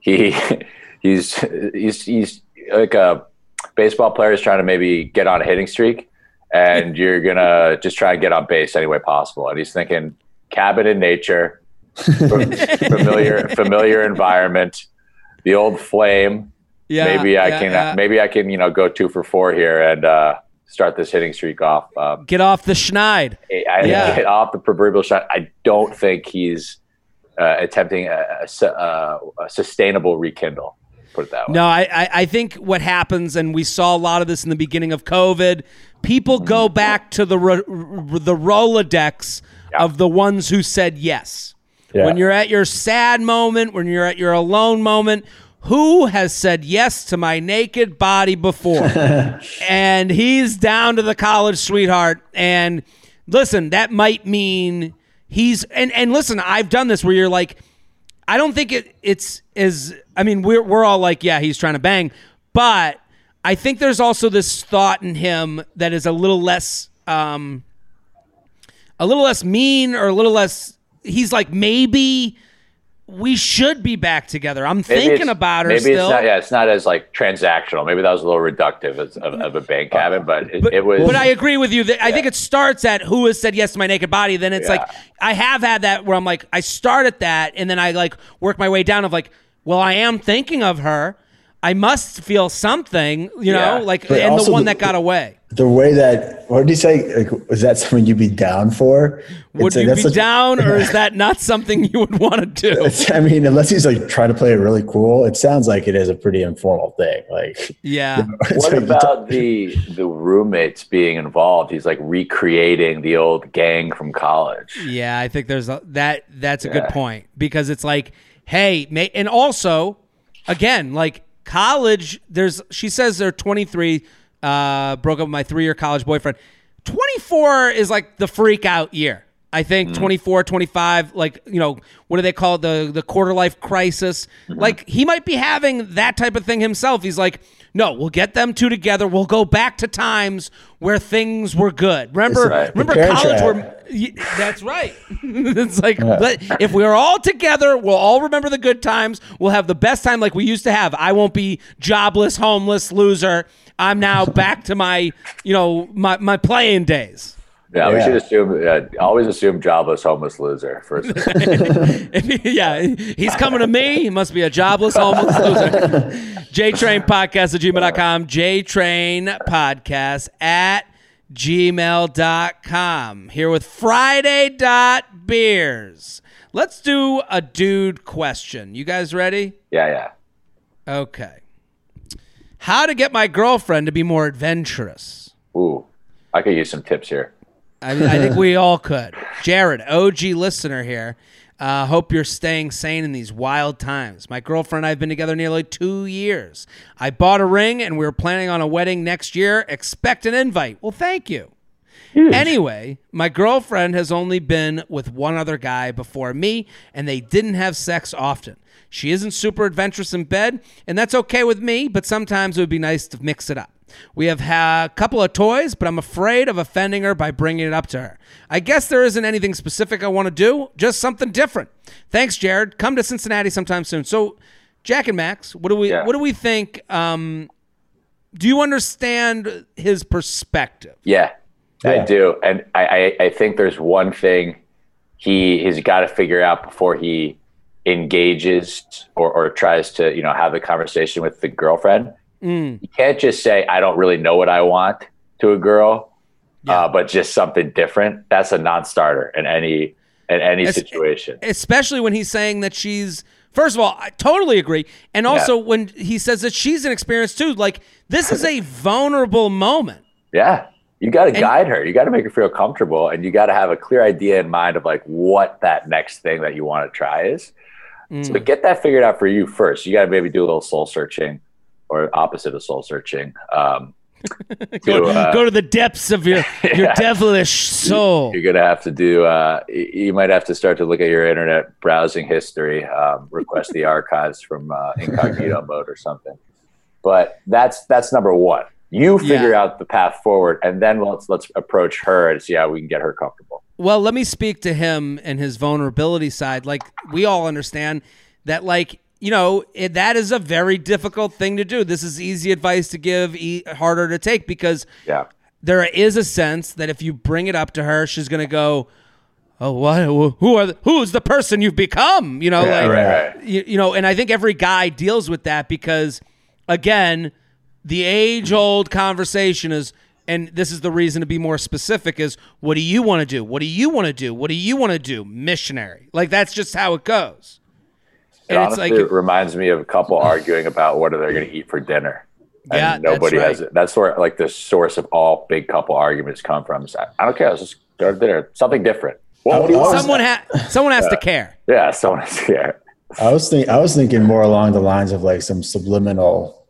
he he's he's he's like a baseball player is trying to maybe get on a hitting streak, and you're gonna just try and get on base any way possible. And he's thinking cabin in nature, familiar familiar environment, the old flame. Yeah, maybe I yeah, can yeah. maybe I can you know go two for four here and uh, start this hitting streak off. Um, get off the schneid. I, Yeah. get off the proverbial shot. I don't think he's uh, attempting a, a uh, a sustainable rekindle. Put it that way. No, I, I, I think what happens, and we saw a lot of this in the beginning of COVID. People go back to the ro- the Rolodex of the ones who said yes. Yeah. When you're at your sad moment, when you're at your alone moment, who has said yes to my naked body before? and he's down to the college sweetheart. And listen, that might mean he's and and listen, I've done this where you're like, I don't think it it's as I mean, we're we're all like, yeah, he's trying to bang, but I think there's also this thought in him that is a little less um a little less mean or a little less he's like maybe we should be back together. I'm Maybe thinking about her maybe still. It's not, yeah, it's not as like transactional. Maybe that was a little reductive of, of, of a bank uh, cabin, but it, But, it was. but I agree with you. That I think it starts at who has said yes to my naked body. Then it's Yeah. like I have had that where I'm like I start at that and then I like work my way down of like, well, I am thinking of her. I must feel something, you know, Yeah. like But and the one the- that got away. The way that what did he say? Like, was that something you'd be down for? Would It's like, you that's be such- down, or is that not something you would want to do? It's- I mean, unless he's like trying to play it really cool, it sounds like it is a pretty informal thing. Like, Yeah. it's what like- about the the roommates being involved? He's like recreating the old gang from college. Yeah, I think there's a, that. That's a good point because it's like, hey, ma- and also, again, like college. There's she says they're 23. Uh, broke up with my three year college boyfriend. 24 is like the freak out year. I think 24, 25, like, you know, what do they call it? The, the quarter life crisis. Like, he might be having that type of thing himself. He's like, no, we'll get them two together. We'll go back to times where things were good. Remember, Right. remember college where That's right. it's like let- if we're all together, we'll all remember the good times. We'll have the best time like we used to have. I won't be jobless, homeless, loser. I'm now back to my, you know, my my playing days. Yeah, we should assume. Uh, always assume jobless, homeless loser. First, yeah, he's coming to me. He must be a jobless, homeless loser. JTrain Podcast at gmail.com. JTrain Podcast at gmail.com. Here with Friday dot beers. Let's do a dude question. You guys ready? yeah, yeah. Okay. How to get my girlfriend to be more adventurous. Ooh, I could use some tips here. I, I think we all could. Jared, OG listener here. Uh, hope you're staying sane in these wild times. My girlfriend and I have been together nearly two years. I bought a ring and we are planning on a wedding next year. Expect an invite. Well, thank you. Anyway, my girlfriend has only been with one other guy before me, and they didn't have sex often. She isn't super adventurous in bed, and that's okay with me, but sometimes it would be nice to mix it up. We have ha- a couple of toys, but I'm afraid of offending her by bringing it up to her. I guess there isn't anything specific I want to do, just something different. Thanks, Jared. Come to Cincinnati sometime soon. So, Jack and Max, what do we Yeah. what do we think? Um, do you understand his perspective? Yeah, Yeah. I do, and I, I, I think there's one thing he has got to figure out before he engages or, or tries to you know have the conversation with the girlfriend. Mm. You can't just say I don't really know what I want to a girl, uh, but just something different. That's a non-starter in any in any It's- situation. especially when he's saying that she's first of all i totally agree and also when he says that she's inexperienced too like this is a vulnerable moment Yeah. You got to guide her. You got to make her feel comfortable and you got to have a clear idea in mind of like what that next thing that you want to try is. Mm. So get that figured out for you first. You got to maybe do a little soul searching or opposite of soul searching. Um, go, to, uh, go to the depths of your your Yeah. devilish soul you're going to have to do, uh, you might have to start to look at your internet browsing history, um, request the archives from uh, incognito mode or something. But that's, that's number one. You figure Yeah. out the path forward and then let's, let's approach her and see how we can get her comfortable. well let me speak to him and his vulnerability side like we all understand that like you know it, that is a very difficult thing to do this is easy advice to give e- harder to take because Yeah. there is a sense that if you bring it up to her, she's going to go, "Oh, what? Who are? The, who's the person you've become?" You know, Yeah, like right, right. You, you know. And I think every guy deals with that because, again, the age-old conversation is, and this is the reason to be more specific: is what do you want to do? What do you want to do? What do you want to do? Missionary, like that's just how it goes. It And it's honestly like, reminds me of a couple arguing about what are they going to eat for dinner. And Yeah, that's nobody has it. That's where like the source of all big couple arguments come from. Is, I don't care. Let's just go to dinner. Something different. Well, what do you want? someone ha- someone has to care. Yeah, someone is here. I was think I was thinking more along the lines of like some subliminal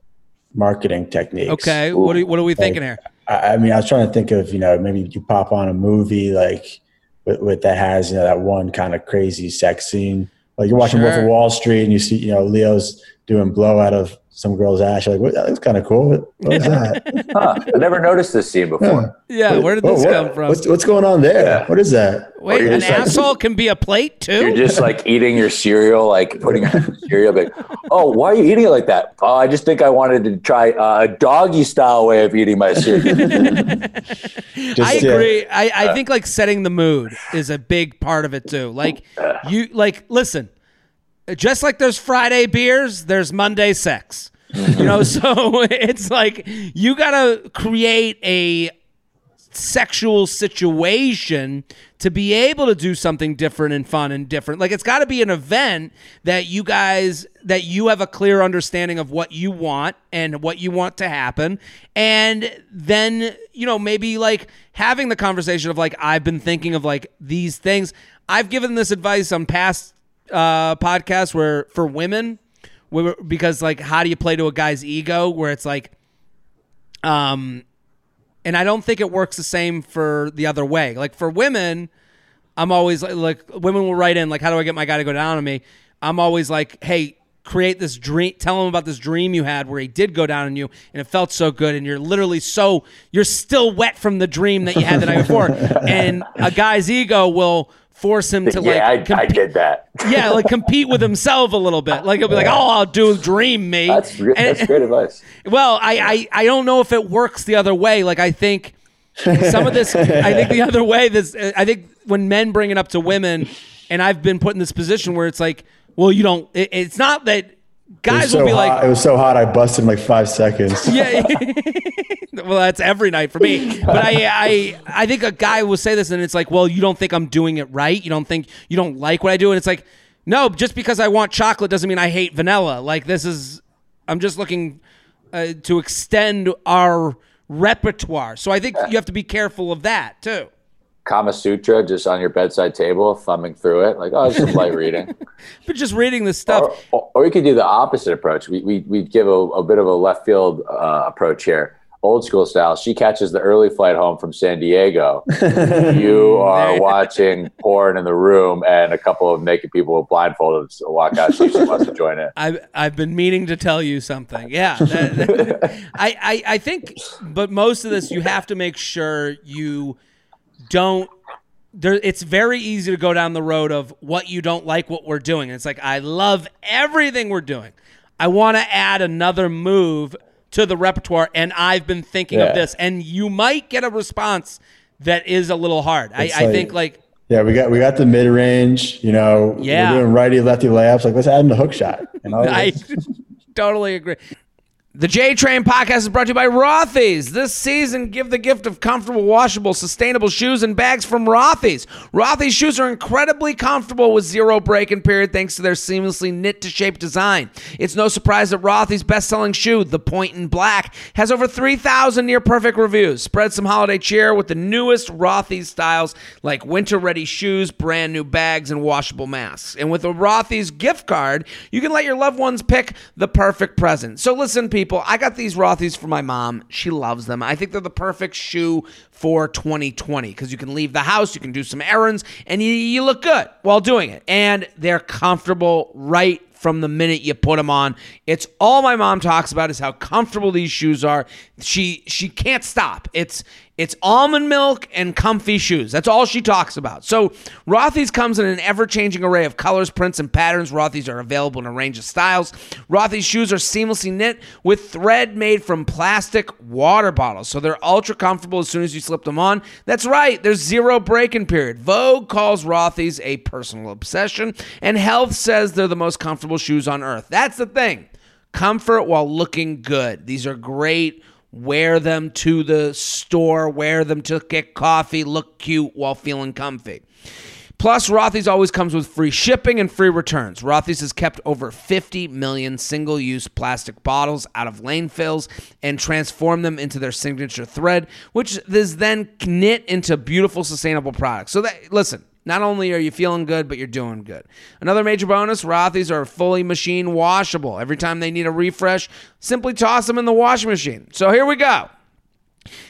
marketing techniques. Okay, what are, what are we thinking here? I, I mean, I was trying to think of you know maybe you pop on a movie like with, with that has you know that one kind of crazy sex scene. Like you're watching Wolf of Wall Street and you see you know Leo's doing blow out of some girl's ass. You're like, what, that looks kind of cool. What, what is that? Huh, I never noticed this scene before. Yeah, where did Oh, this what- come from? What's, what's going on there? Yeah. What is that? Wait, an like- asshole can be a plate too? You're just like eating your cereal, like putting your in the cereal. Like, oh, why are you eating it like that? Oh, I just think I wanted to try uh, a doggy style way of eating my cereal. Just, I yeah. agree. I, I think like setting the mood is a big part of it too. Like you like listen, just like there's Friday beers, there's Monday sex. You know, so it's like you gotta create a sexual situation to be able to do something different and fun and different. Like it's got to be an event that you guys that you have a clear understanding of what you want and what you want to happen and then, you know, maybe like having the conversation of like I've been thinking of like these things. I've given this advice on past uh podcasts where for women where, because like how do you play to a guy's ego where it's like um and I don't think it works the same for the other way. Like for women, I'm always like, like women will write in like, how do I get my guy to go down on me? I'm always like, hey, create this dream. Tell him about this dream you had where he did go down on you, and it felt so good, and you're literally so you're still wet from the dream that you had the night before, and a guy's ego will force him to like yeah, I, I did that. yeah, like compete with himself a little bit. Like he'll be like, "Oh, I'll do dream me." That's re- And- that's great advice. well, I, I I don't know if it works the other way. Like I think some of this. I think the other way. This. I think when men bring it up to women, and I've been put in this position where it's like, well, you don't. It, it's not that guys so will be hot. like, it was so hot I busted in like five seconds. yeah. well, that's every night for me. But I, I, I think a guy will say this, and it's like, well, you don't think I'm doing it right. You don't think you don't like what I do, and it's like, no, just because I want chocolate doesn't mean I hate vanilla. Like this is, I'm just looking uh, to extend our repertoire. So I think you have to be careful of that too. Kama Sutra just on your bedside table, thumbing through it, like, oh, it's some light reading. But just reading this stuff, Or, or, or you could do the opposite approach. We, we, we give a, a bit of a left field uh, approach here, old school style. She catches the early flight home from San Diego. you are watching porn in the room, and a couple of naked people with blindfolded walk out. She wants to join in. I've I've been meaning to tell you something. Yeah, that- that- I, I I think, but most of this you have to make sure you don't. There, it's very easy to go down the road of what you don't like, what we're doing. And it's like I love everything we're doing. I want to add another move to the repertoire, and I've been thinking Yeah. of this, and you might get a response that is a little hard. I, It's I think like Yeah, we got we got the mid range. You know, Yeah. we're doing righty lefty layups. Like let's add in the hook shot. You know, I totally agree. The J Train podcast is brought to you by Rothy's. This season, give the gift of comfortable, washable, sustainable shoes and bags from Rothy's. Rothy's shoes are incredibly comfortable with zero break-in period thanks to their seamlessly knit to shape design. It's no surprise that Rothy's best-selling shoe, the Point in Black, has over 3,000 near-perfect reviews. Spread some holiday cheer with the newest Rothy's styles like winter-ready shoes, brand new bags, and washable masks. And with a Rothy's gift card, you can let your loved ones pick the perfect present. So listen, people, I got these Rothy's for my mom. She loves them. I think they're the perfect shoe for 2020 because you can leave the house, you can do some errands, and you, you look good while doing it. And they're comfortable right from the minute you put them on. It's all my mom talks about is how comfortable these shoes are. She she can't stop. It's it's almond milk and comfy shoes. That's all she talks about. So Rothy's comes in an ever-changing array of colors, prints, and patterns. Rothy's are available in a range of styles. Rothy's shoes are seamlessly knit with thread made from plastic water bottles, so they're ultra comfortable as soon as you slip them on. That's right, there's zero break-in period. Vogue calls Rothy's a personal obsession, and Health says they're the most comfortable shoes on earth. That's the thing. Comfort while looking good. These are great. Wear them to the store, wear them to get coffee, look cute while feeling comfy. Plus, Rothy's always comes with free shipping and free returns. Rothy's has kept over 50 million single use plastic bottles out of landfills and transformed them into their signature thread, which is then knit into beautiful, sustainable products. So, that, listen, Not only are you feeling good, but you're doing good. Another major bonus Rothy's are fully machine washable. Every time they need a refresh, simply toss them in the washing machine. So here we go.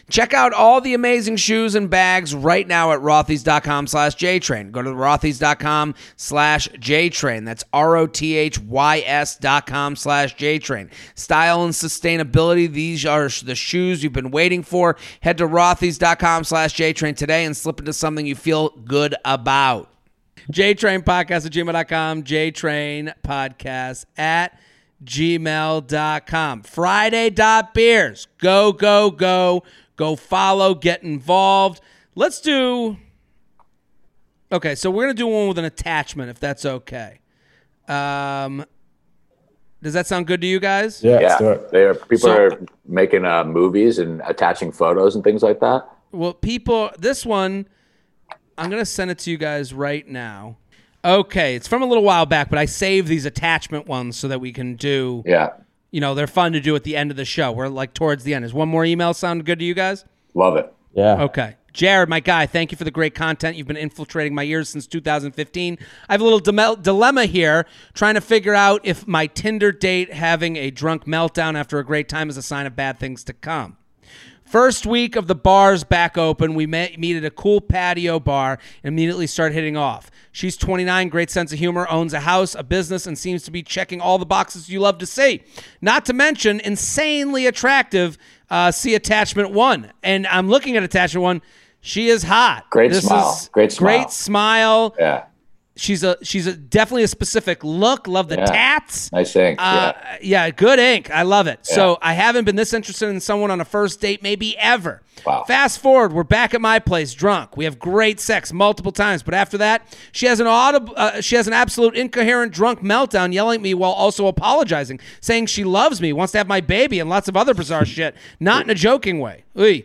Check out all the amazing shoes and bags right now at rothys.com slash jtrain. Go to rothys.com slash jtrain. That's R-O-T-H-Y-S dot com slash jtrain. Style and sustainability, these are the shoes you've been waiting for. Head to rothys.com slash jtrain today and slip into something you feel good about. JTrain Podcast at gmail.com, JTrain Podcast at gmail.com. Friday.beers. Go, go, go. Go follow, get involved. Let's do. Okay, so we're going to do one with an attachment if that's okay. Um, does that sound good to you guys? Yeah, Yeah, they are, people So- are making uh, movies and attaching photos and things like that. Well, people, this one, I'm going to send it to you guys right now. Okay, it's from a little while back, but I saved these attachment ones so that we can do Yeah, you know, they're fun to do at the end of the show. We're like towards the end. Is one more email sound good to you guys? love it. Yeah. Okay. Jared, my guy, thank you for the great content. You've been infiltrating my ears since 2015. I have a little dile- dilemma here trying to figure out if my Tinder date having a drunk meltdown after a great time is a sign of bad things to come. First week of the bars back open, we met, meet at a cool patio bar and immediately start hitting off. She's 29, great sense of humor, owns a house, a business, and seems to be checking all the boxes you love to see. Not to mention, insanely attractive. Uh, see attachment one, and I'm looking at attachment one. She is hot. Great This smile. is Great smile. Great smile. Yeah, She's a she's a definitely a specific look. Love the Yeah. tats. nice ink. Uh, yeah. yeah, good ink. I love it. So I haven't been this interested in someone on a first date, maybe ever. Wow. Fast forward, we're back at my place, drunk. We have great sex multiple times, but after that, she has an audible, uh, she has an absolute incoherent drunk meltdown, yelling at me while also apologizing, saying she loves me, wants to have my baby, and lots of other bizarre shit. Not in a joking way. Oy.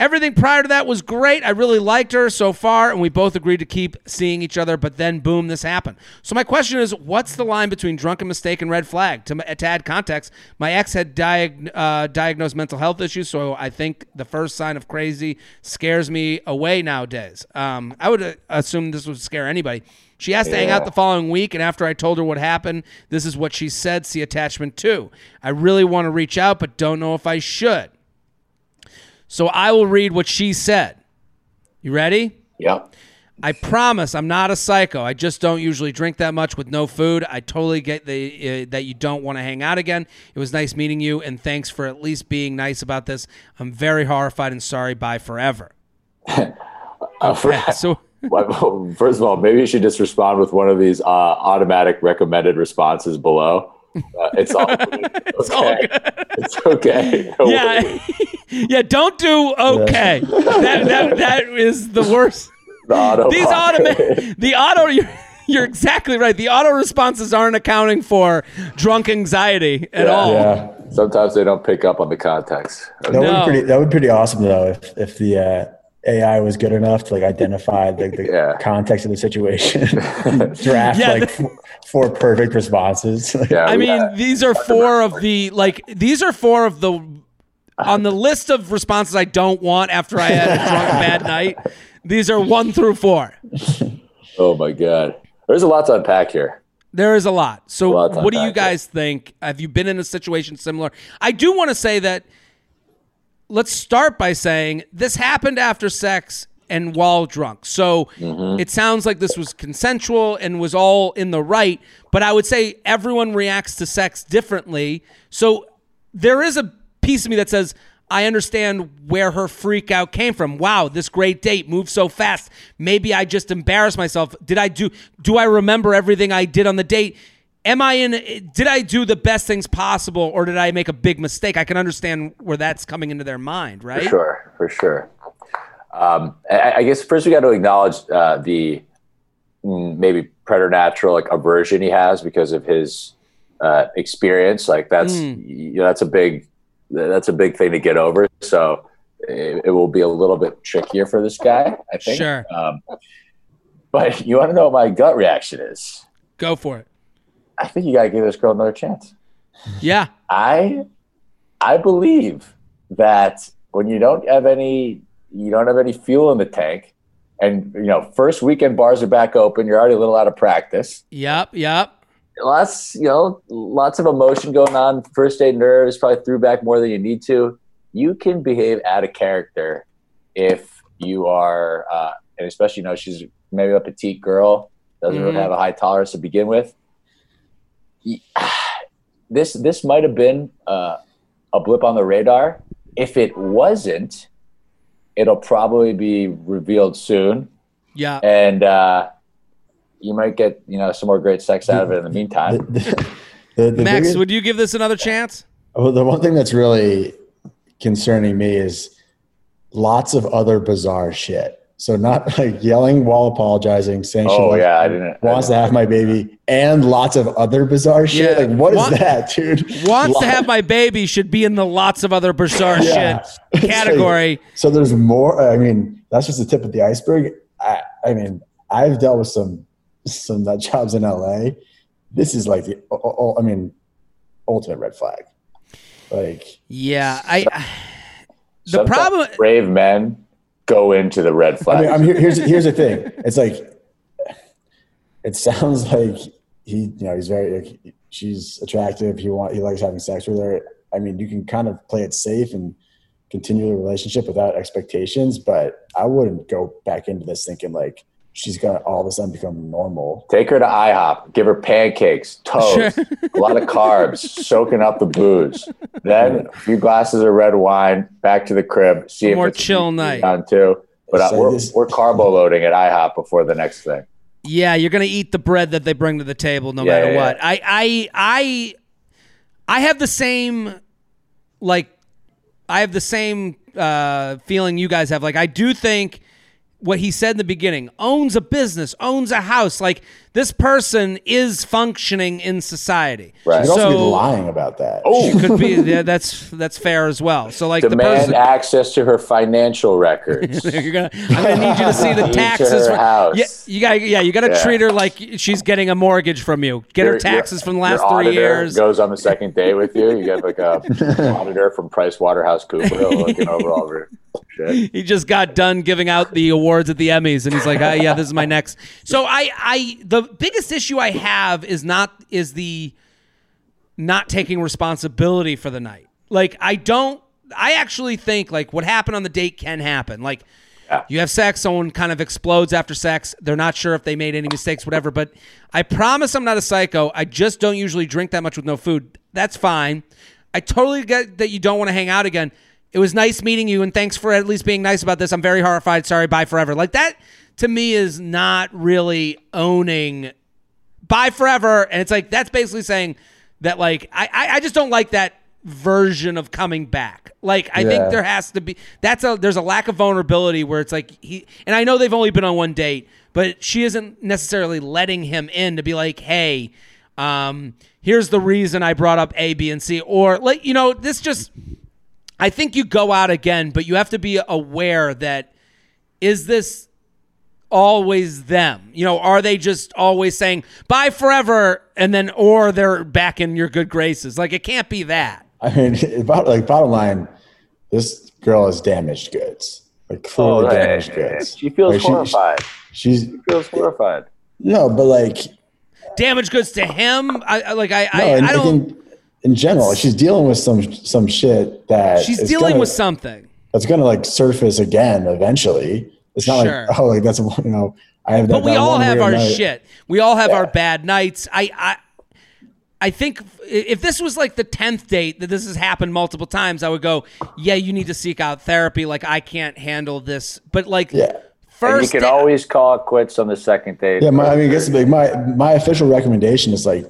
Everything prior to that was great. I really liked her so far, and we both agreed to keep seeing each other. But then, boom, this happened. So my question is, what's the line between drunken mistake and red flag? To, to add context, my ex had diag- uh, diagnosed mental health issues, so I think the first sign of crazy scares me away nowadays. Um, I would uh, assume this would scare anybody. She has to hang out the following week, and after I told her what happened, this is what she said. See attachment two. I really want to reach out, but don't know if I should. So I will read what she said. You ready? Yep. I promise I'm not a psycho. I just don't usually drink that much with no food. I totally get the uh, that you don't want to hang out again. It was nice meeting you, and thanks for at least being nice about this. I'm very horrified and sorry. Bye forever. Uh, for- So First of all, maybe you should just respond with one of these uh, automatic recommended responses below. Uh, it's all, it's all okay. It's okay. No yeah, worries. yeah. Don't do okay. that, that that is the worst. The auto These auto the auto. You're, you're exactly right. The auto responses aren't accounting for drunk anxiety at Yeah. all. Yeah. Sometimes they don't pick up on the context. That would No. be pretty. That would be pretty awesome though if if the uh, AI was good enough to like identify the, the Yeah. context of the situation, draft Yeah, like four, four perfect responses. Yeah, I mean, had- these are four of the like. These are four of the on the list of responses I don't want after I had a drunk bad night. These are one through four. oh my god, there's a lot to unpack here. There is a lot. So, lot what do you unpack there. guys think? Have you been in a situation similar? I do want to say that. Let's start by saying this happened after sex and while drunk. So Mm-hmm. it sounds like this was consensual and was all in the right. But I would say everyone reacts to sex differently. So there is a piece of me that says, I understand where her freak out came from. Wow, this great date moved so fast. Maybe I just embarrassed myself. Did I do do I remember everything I did on the date? Am I in did I do the best things possible or did I make a big mistake? I can understand where that's coming into their mind, right? For sure, for sure. Um, I, I guess first we got to acknowledge uh, the mm, maybe preternatural like aversion he has because of his uh, experience. Like that's you know, that's a big that's a big thing to get over. So it, it will be a little bit trickier for this guy, I think. Sure. Um, but you want to know what my gut reaction is? Go for it. I think you got to give this girl another chance. Yeah. I I believe that when you don't have any you don't have any fuel in the tank, and you know, first weekend bars are back open. You're already a little out of practice. Yep, yep. Lots, you know, lots of emotion going on. First day nerves probably threw back more than you need to. You can behave out of character if you are, uh, and especially you know, she's maybe a petite girl, doesn't Mhm. really have a high tolerance to begin with. This this might have been uh, a blip on the radar. If it wasn't, it'll probably be revealed soon Yeah. and uh, you might get you know some more great sex out of it in the meantime. The, the, the Max, biggest- would you give this another chance? Well, the one thing that's really concerning me is lots of other bizarre shit. So not like yelling while apologizing, saying she Oh loves- yeah, I didn't. wants to have my baby, and lots of other bizarre shit. Yeah. Like what is Want- that, dude? Wants to have my baby should be in the lots of other bizarre Yeah. shit category. so there's more. I mean, that's just the tip of the iceberg. I, I mean, I've dealt with some some nut jobs in LA. This is like the. I mean, ultimate red flag. Like yeah, I. The problem. brave men go into the red I flag. mean, I'm here, here's here's the thing. It's like it sounds like he, you know, he's very. Like, she's attractive. He want he likes having sex with her. I mean, you can kind of play it safe and continue the relationship without expectations. But I wouldn't go back into this thinking like she's gonna all of a sudden become normal. Take her to IHOP. Give her pancakes, toast, a lot of carbs, soaking up the booze. Then a few glasses of red wine. Back to the crib. See if More it's chill night. on too. But uh, So we're, this- we're carbo loading at IHOP before the next thing. Yeah, you're gonna eat the bread that they bring to the table, no Yeah, matter yeah, what. I, I, I, I have the same, like, I have the same uh, feeling you guys have. Like, I do think what he said in the beginning owns a business, owns a house. Like, this person is functioning in society. Right. She'd also be So- lying about that. Oh, she Could be yeah, that's that's fair as well. So like the demand person, access to her financial records. You're gonna. I'm gonna need you to see the taxes. her house. Yeah, you got. Yeah, you got to Yeah. treat her like she's getting a mortgage from you. Get her taxes your- from the last your three auditor years. Goes on the second day with you. You get like a auditor from Price Waterhouse Cooper looking over all of her shit. He just got done giving out the awards at the Emmys, and he's like, ah, "Yeah, this is my next." So I, I, the biggest issue I have is not is the not taking responsibility for the night. Like I don't. I actually think like what happened on the date can happen. Like Yeah. you have sex, someone kind of explodes after sex. They're not sure if they made any mistakes, whatever. But I promise I'm not a psycho. I just don't usually drink that much with no food. That's fine. I totally get that you don't want to hang out again. It was nice meeting you, and thanks for at least being nice about this. I'm very horrified. Sorry, bye forever. Like that to me is not really owning bye forever. And it's like that's basically saying that like I I, I just don't like that version of coming back. Like I think there has to be that's a there's a lack of vulnerability where it's like he and I know they've only been on one date, but she isn't necessarily letting him in to be like, hey, um, here's the reason I brought up A, B, and C, or like you know this just. I think you go out again, but you have to be aware that is this always them? You know, are they just always saying bye forever and then or they're back in your good graces? Like it can't be that. I mean, about like bottom line, this girl is damaged goods. Like clearly Oh, damaged yeah, goods. She feels Like, she- horrified. she's She feels horrified. no, but like Damage goods to him. I, I like I no, I, and I I don't think in general, she's dealing with some some shit that she's dealing gonna- with something. that's gonna like surface again eventually. It's not Sure. like oh, like that's you know I have that. But we that all have our night. shit. We all have our bad nights. I I I think if this was like the 10th date that this has happened multiple times, I would go, "Yeah, you need to seek out therapy. Like I can't handle this." But like Yeah. And first you can da- always call it quits on the second date. Yeah, my, I mean, I guess like my my official recommendation is like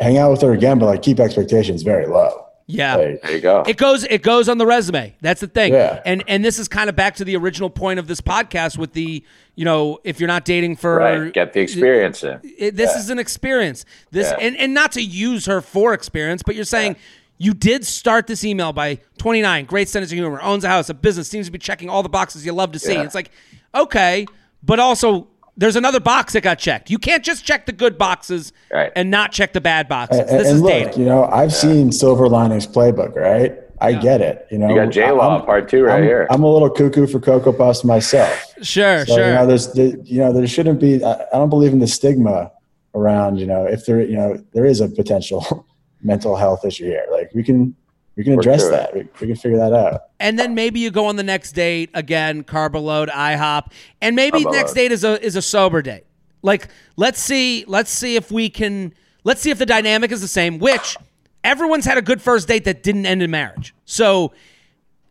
hang out with her again, but like keep expectations very low. Yeah. Like, there you go. It goes it goes on the resume. That's the thing. Yeah. And and this is kind of back to the original point of this podcast with the, you know, if you're not dating for right. Get the experience in. it, this is an experience. This Yeah. and, and not to use her for experience, but you're saying you did start this email by 29, great sense of humor, owns a house, a business, seems to be checking all the boxes you love to see. Yeah. It's like, okay, but also there's another box that got checked. You can't just check the good boxes Right. and not check the bad boxes. and, this and is look, dating. you know, I've seen Silver Linings Playbook, right? I get it. You know, You got J Law I'm- part two right I'm, here. I'm a little cuckoo for Cocoa Puffs myself. Sure, So, sure. You know, there's, there, you know, there shouldn't be. I, I don't believe in the stigma around. You know, if there, you know, there is a potential mental health issue here. Like we can, we can Work address through it. that. We, we can figure that out. and then maybe you go on the next date again, carbo load, IHOP, and maybe Carbo next load. date is a is a sober date. Like let's see, let's see if we can, let's see if the dynamic is the same. Which everyone's had a good first date that didn't end in marriage. So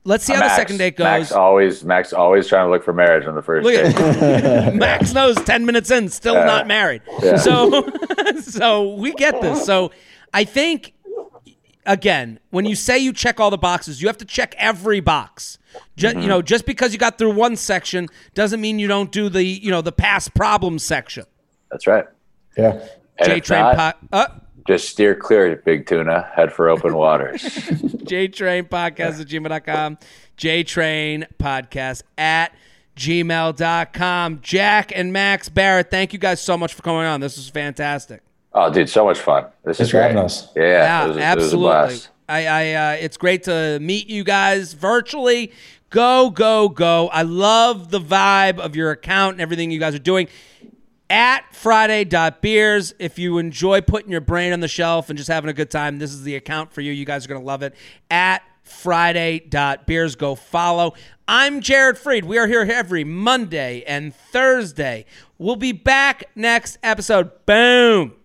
let's see how Max, the second date goes. Max always, Max always trying to look for marriage on the first Look date. Max knows ten minutes in, still Yeah. not married. Yeah. So, so we get this. So I think again, when you say you check all the boxes, you have to check every box. Ju- Mm-hmm. You know, just because you got through one section doesn't mean you don't do the you know the past problem section. That's right. Yeah. J Train not, pot. Uh, just steer clear, big tuna. Head for open waters. JTrain podcast at gmail.com. JTrain podcast at gmail.com. Jack and Max Barrett, thank you guys so much for coming on. This was fantastic. Oh, dude, so much fun. This Thanks is for great. having us. Yeah, Yeah, it was, It was a absolutely. blast. I, I, uh, it's great to meet you guys virtually. Go, go, go! I love the vibe of your account and everything you guys are doing. At Friday.beers. If you enjoy putting your brain on the shelf and just having a good time, this is the account for you. You guys are gonna love it. At Friday.beers. Go follow. I'm Jared Freid. We are here every Monday and Thursday. We'll be back next episode. Boom.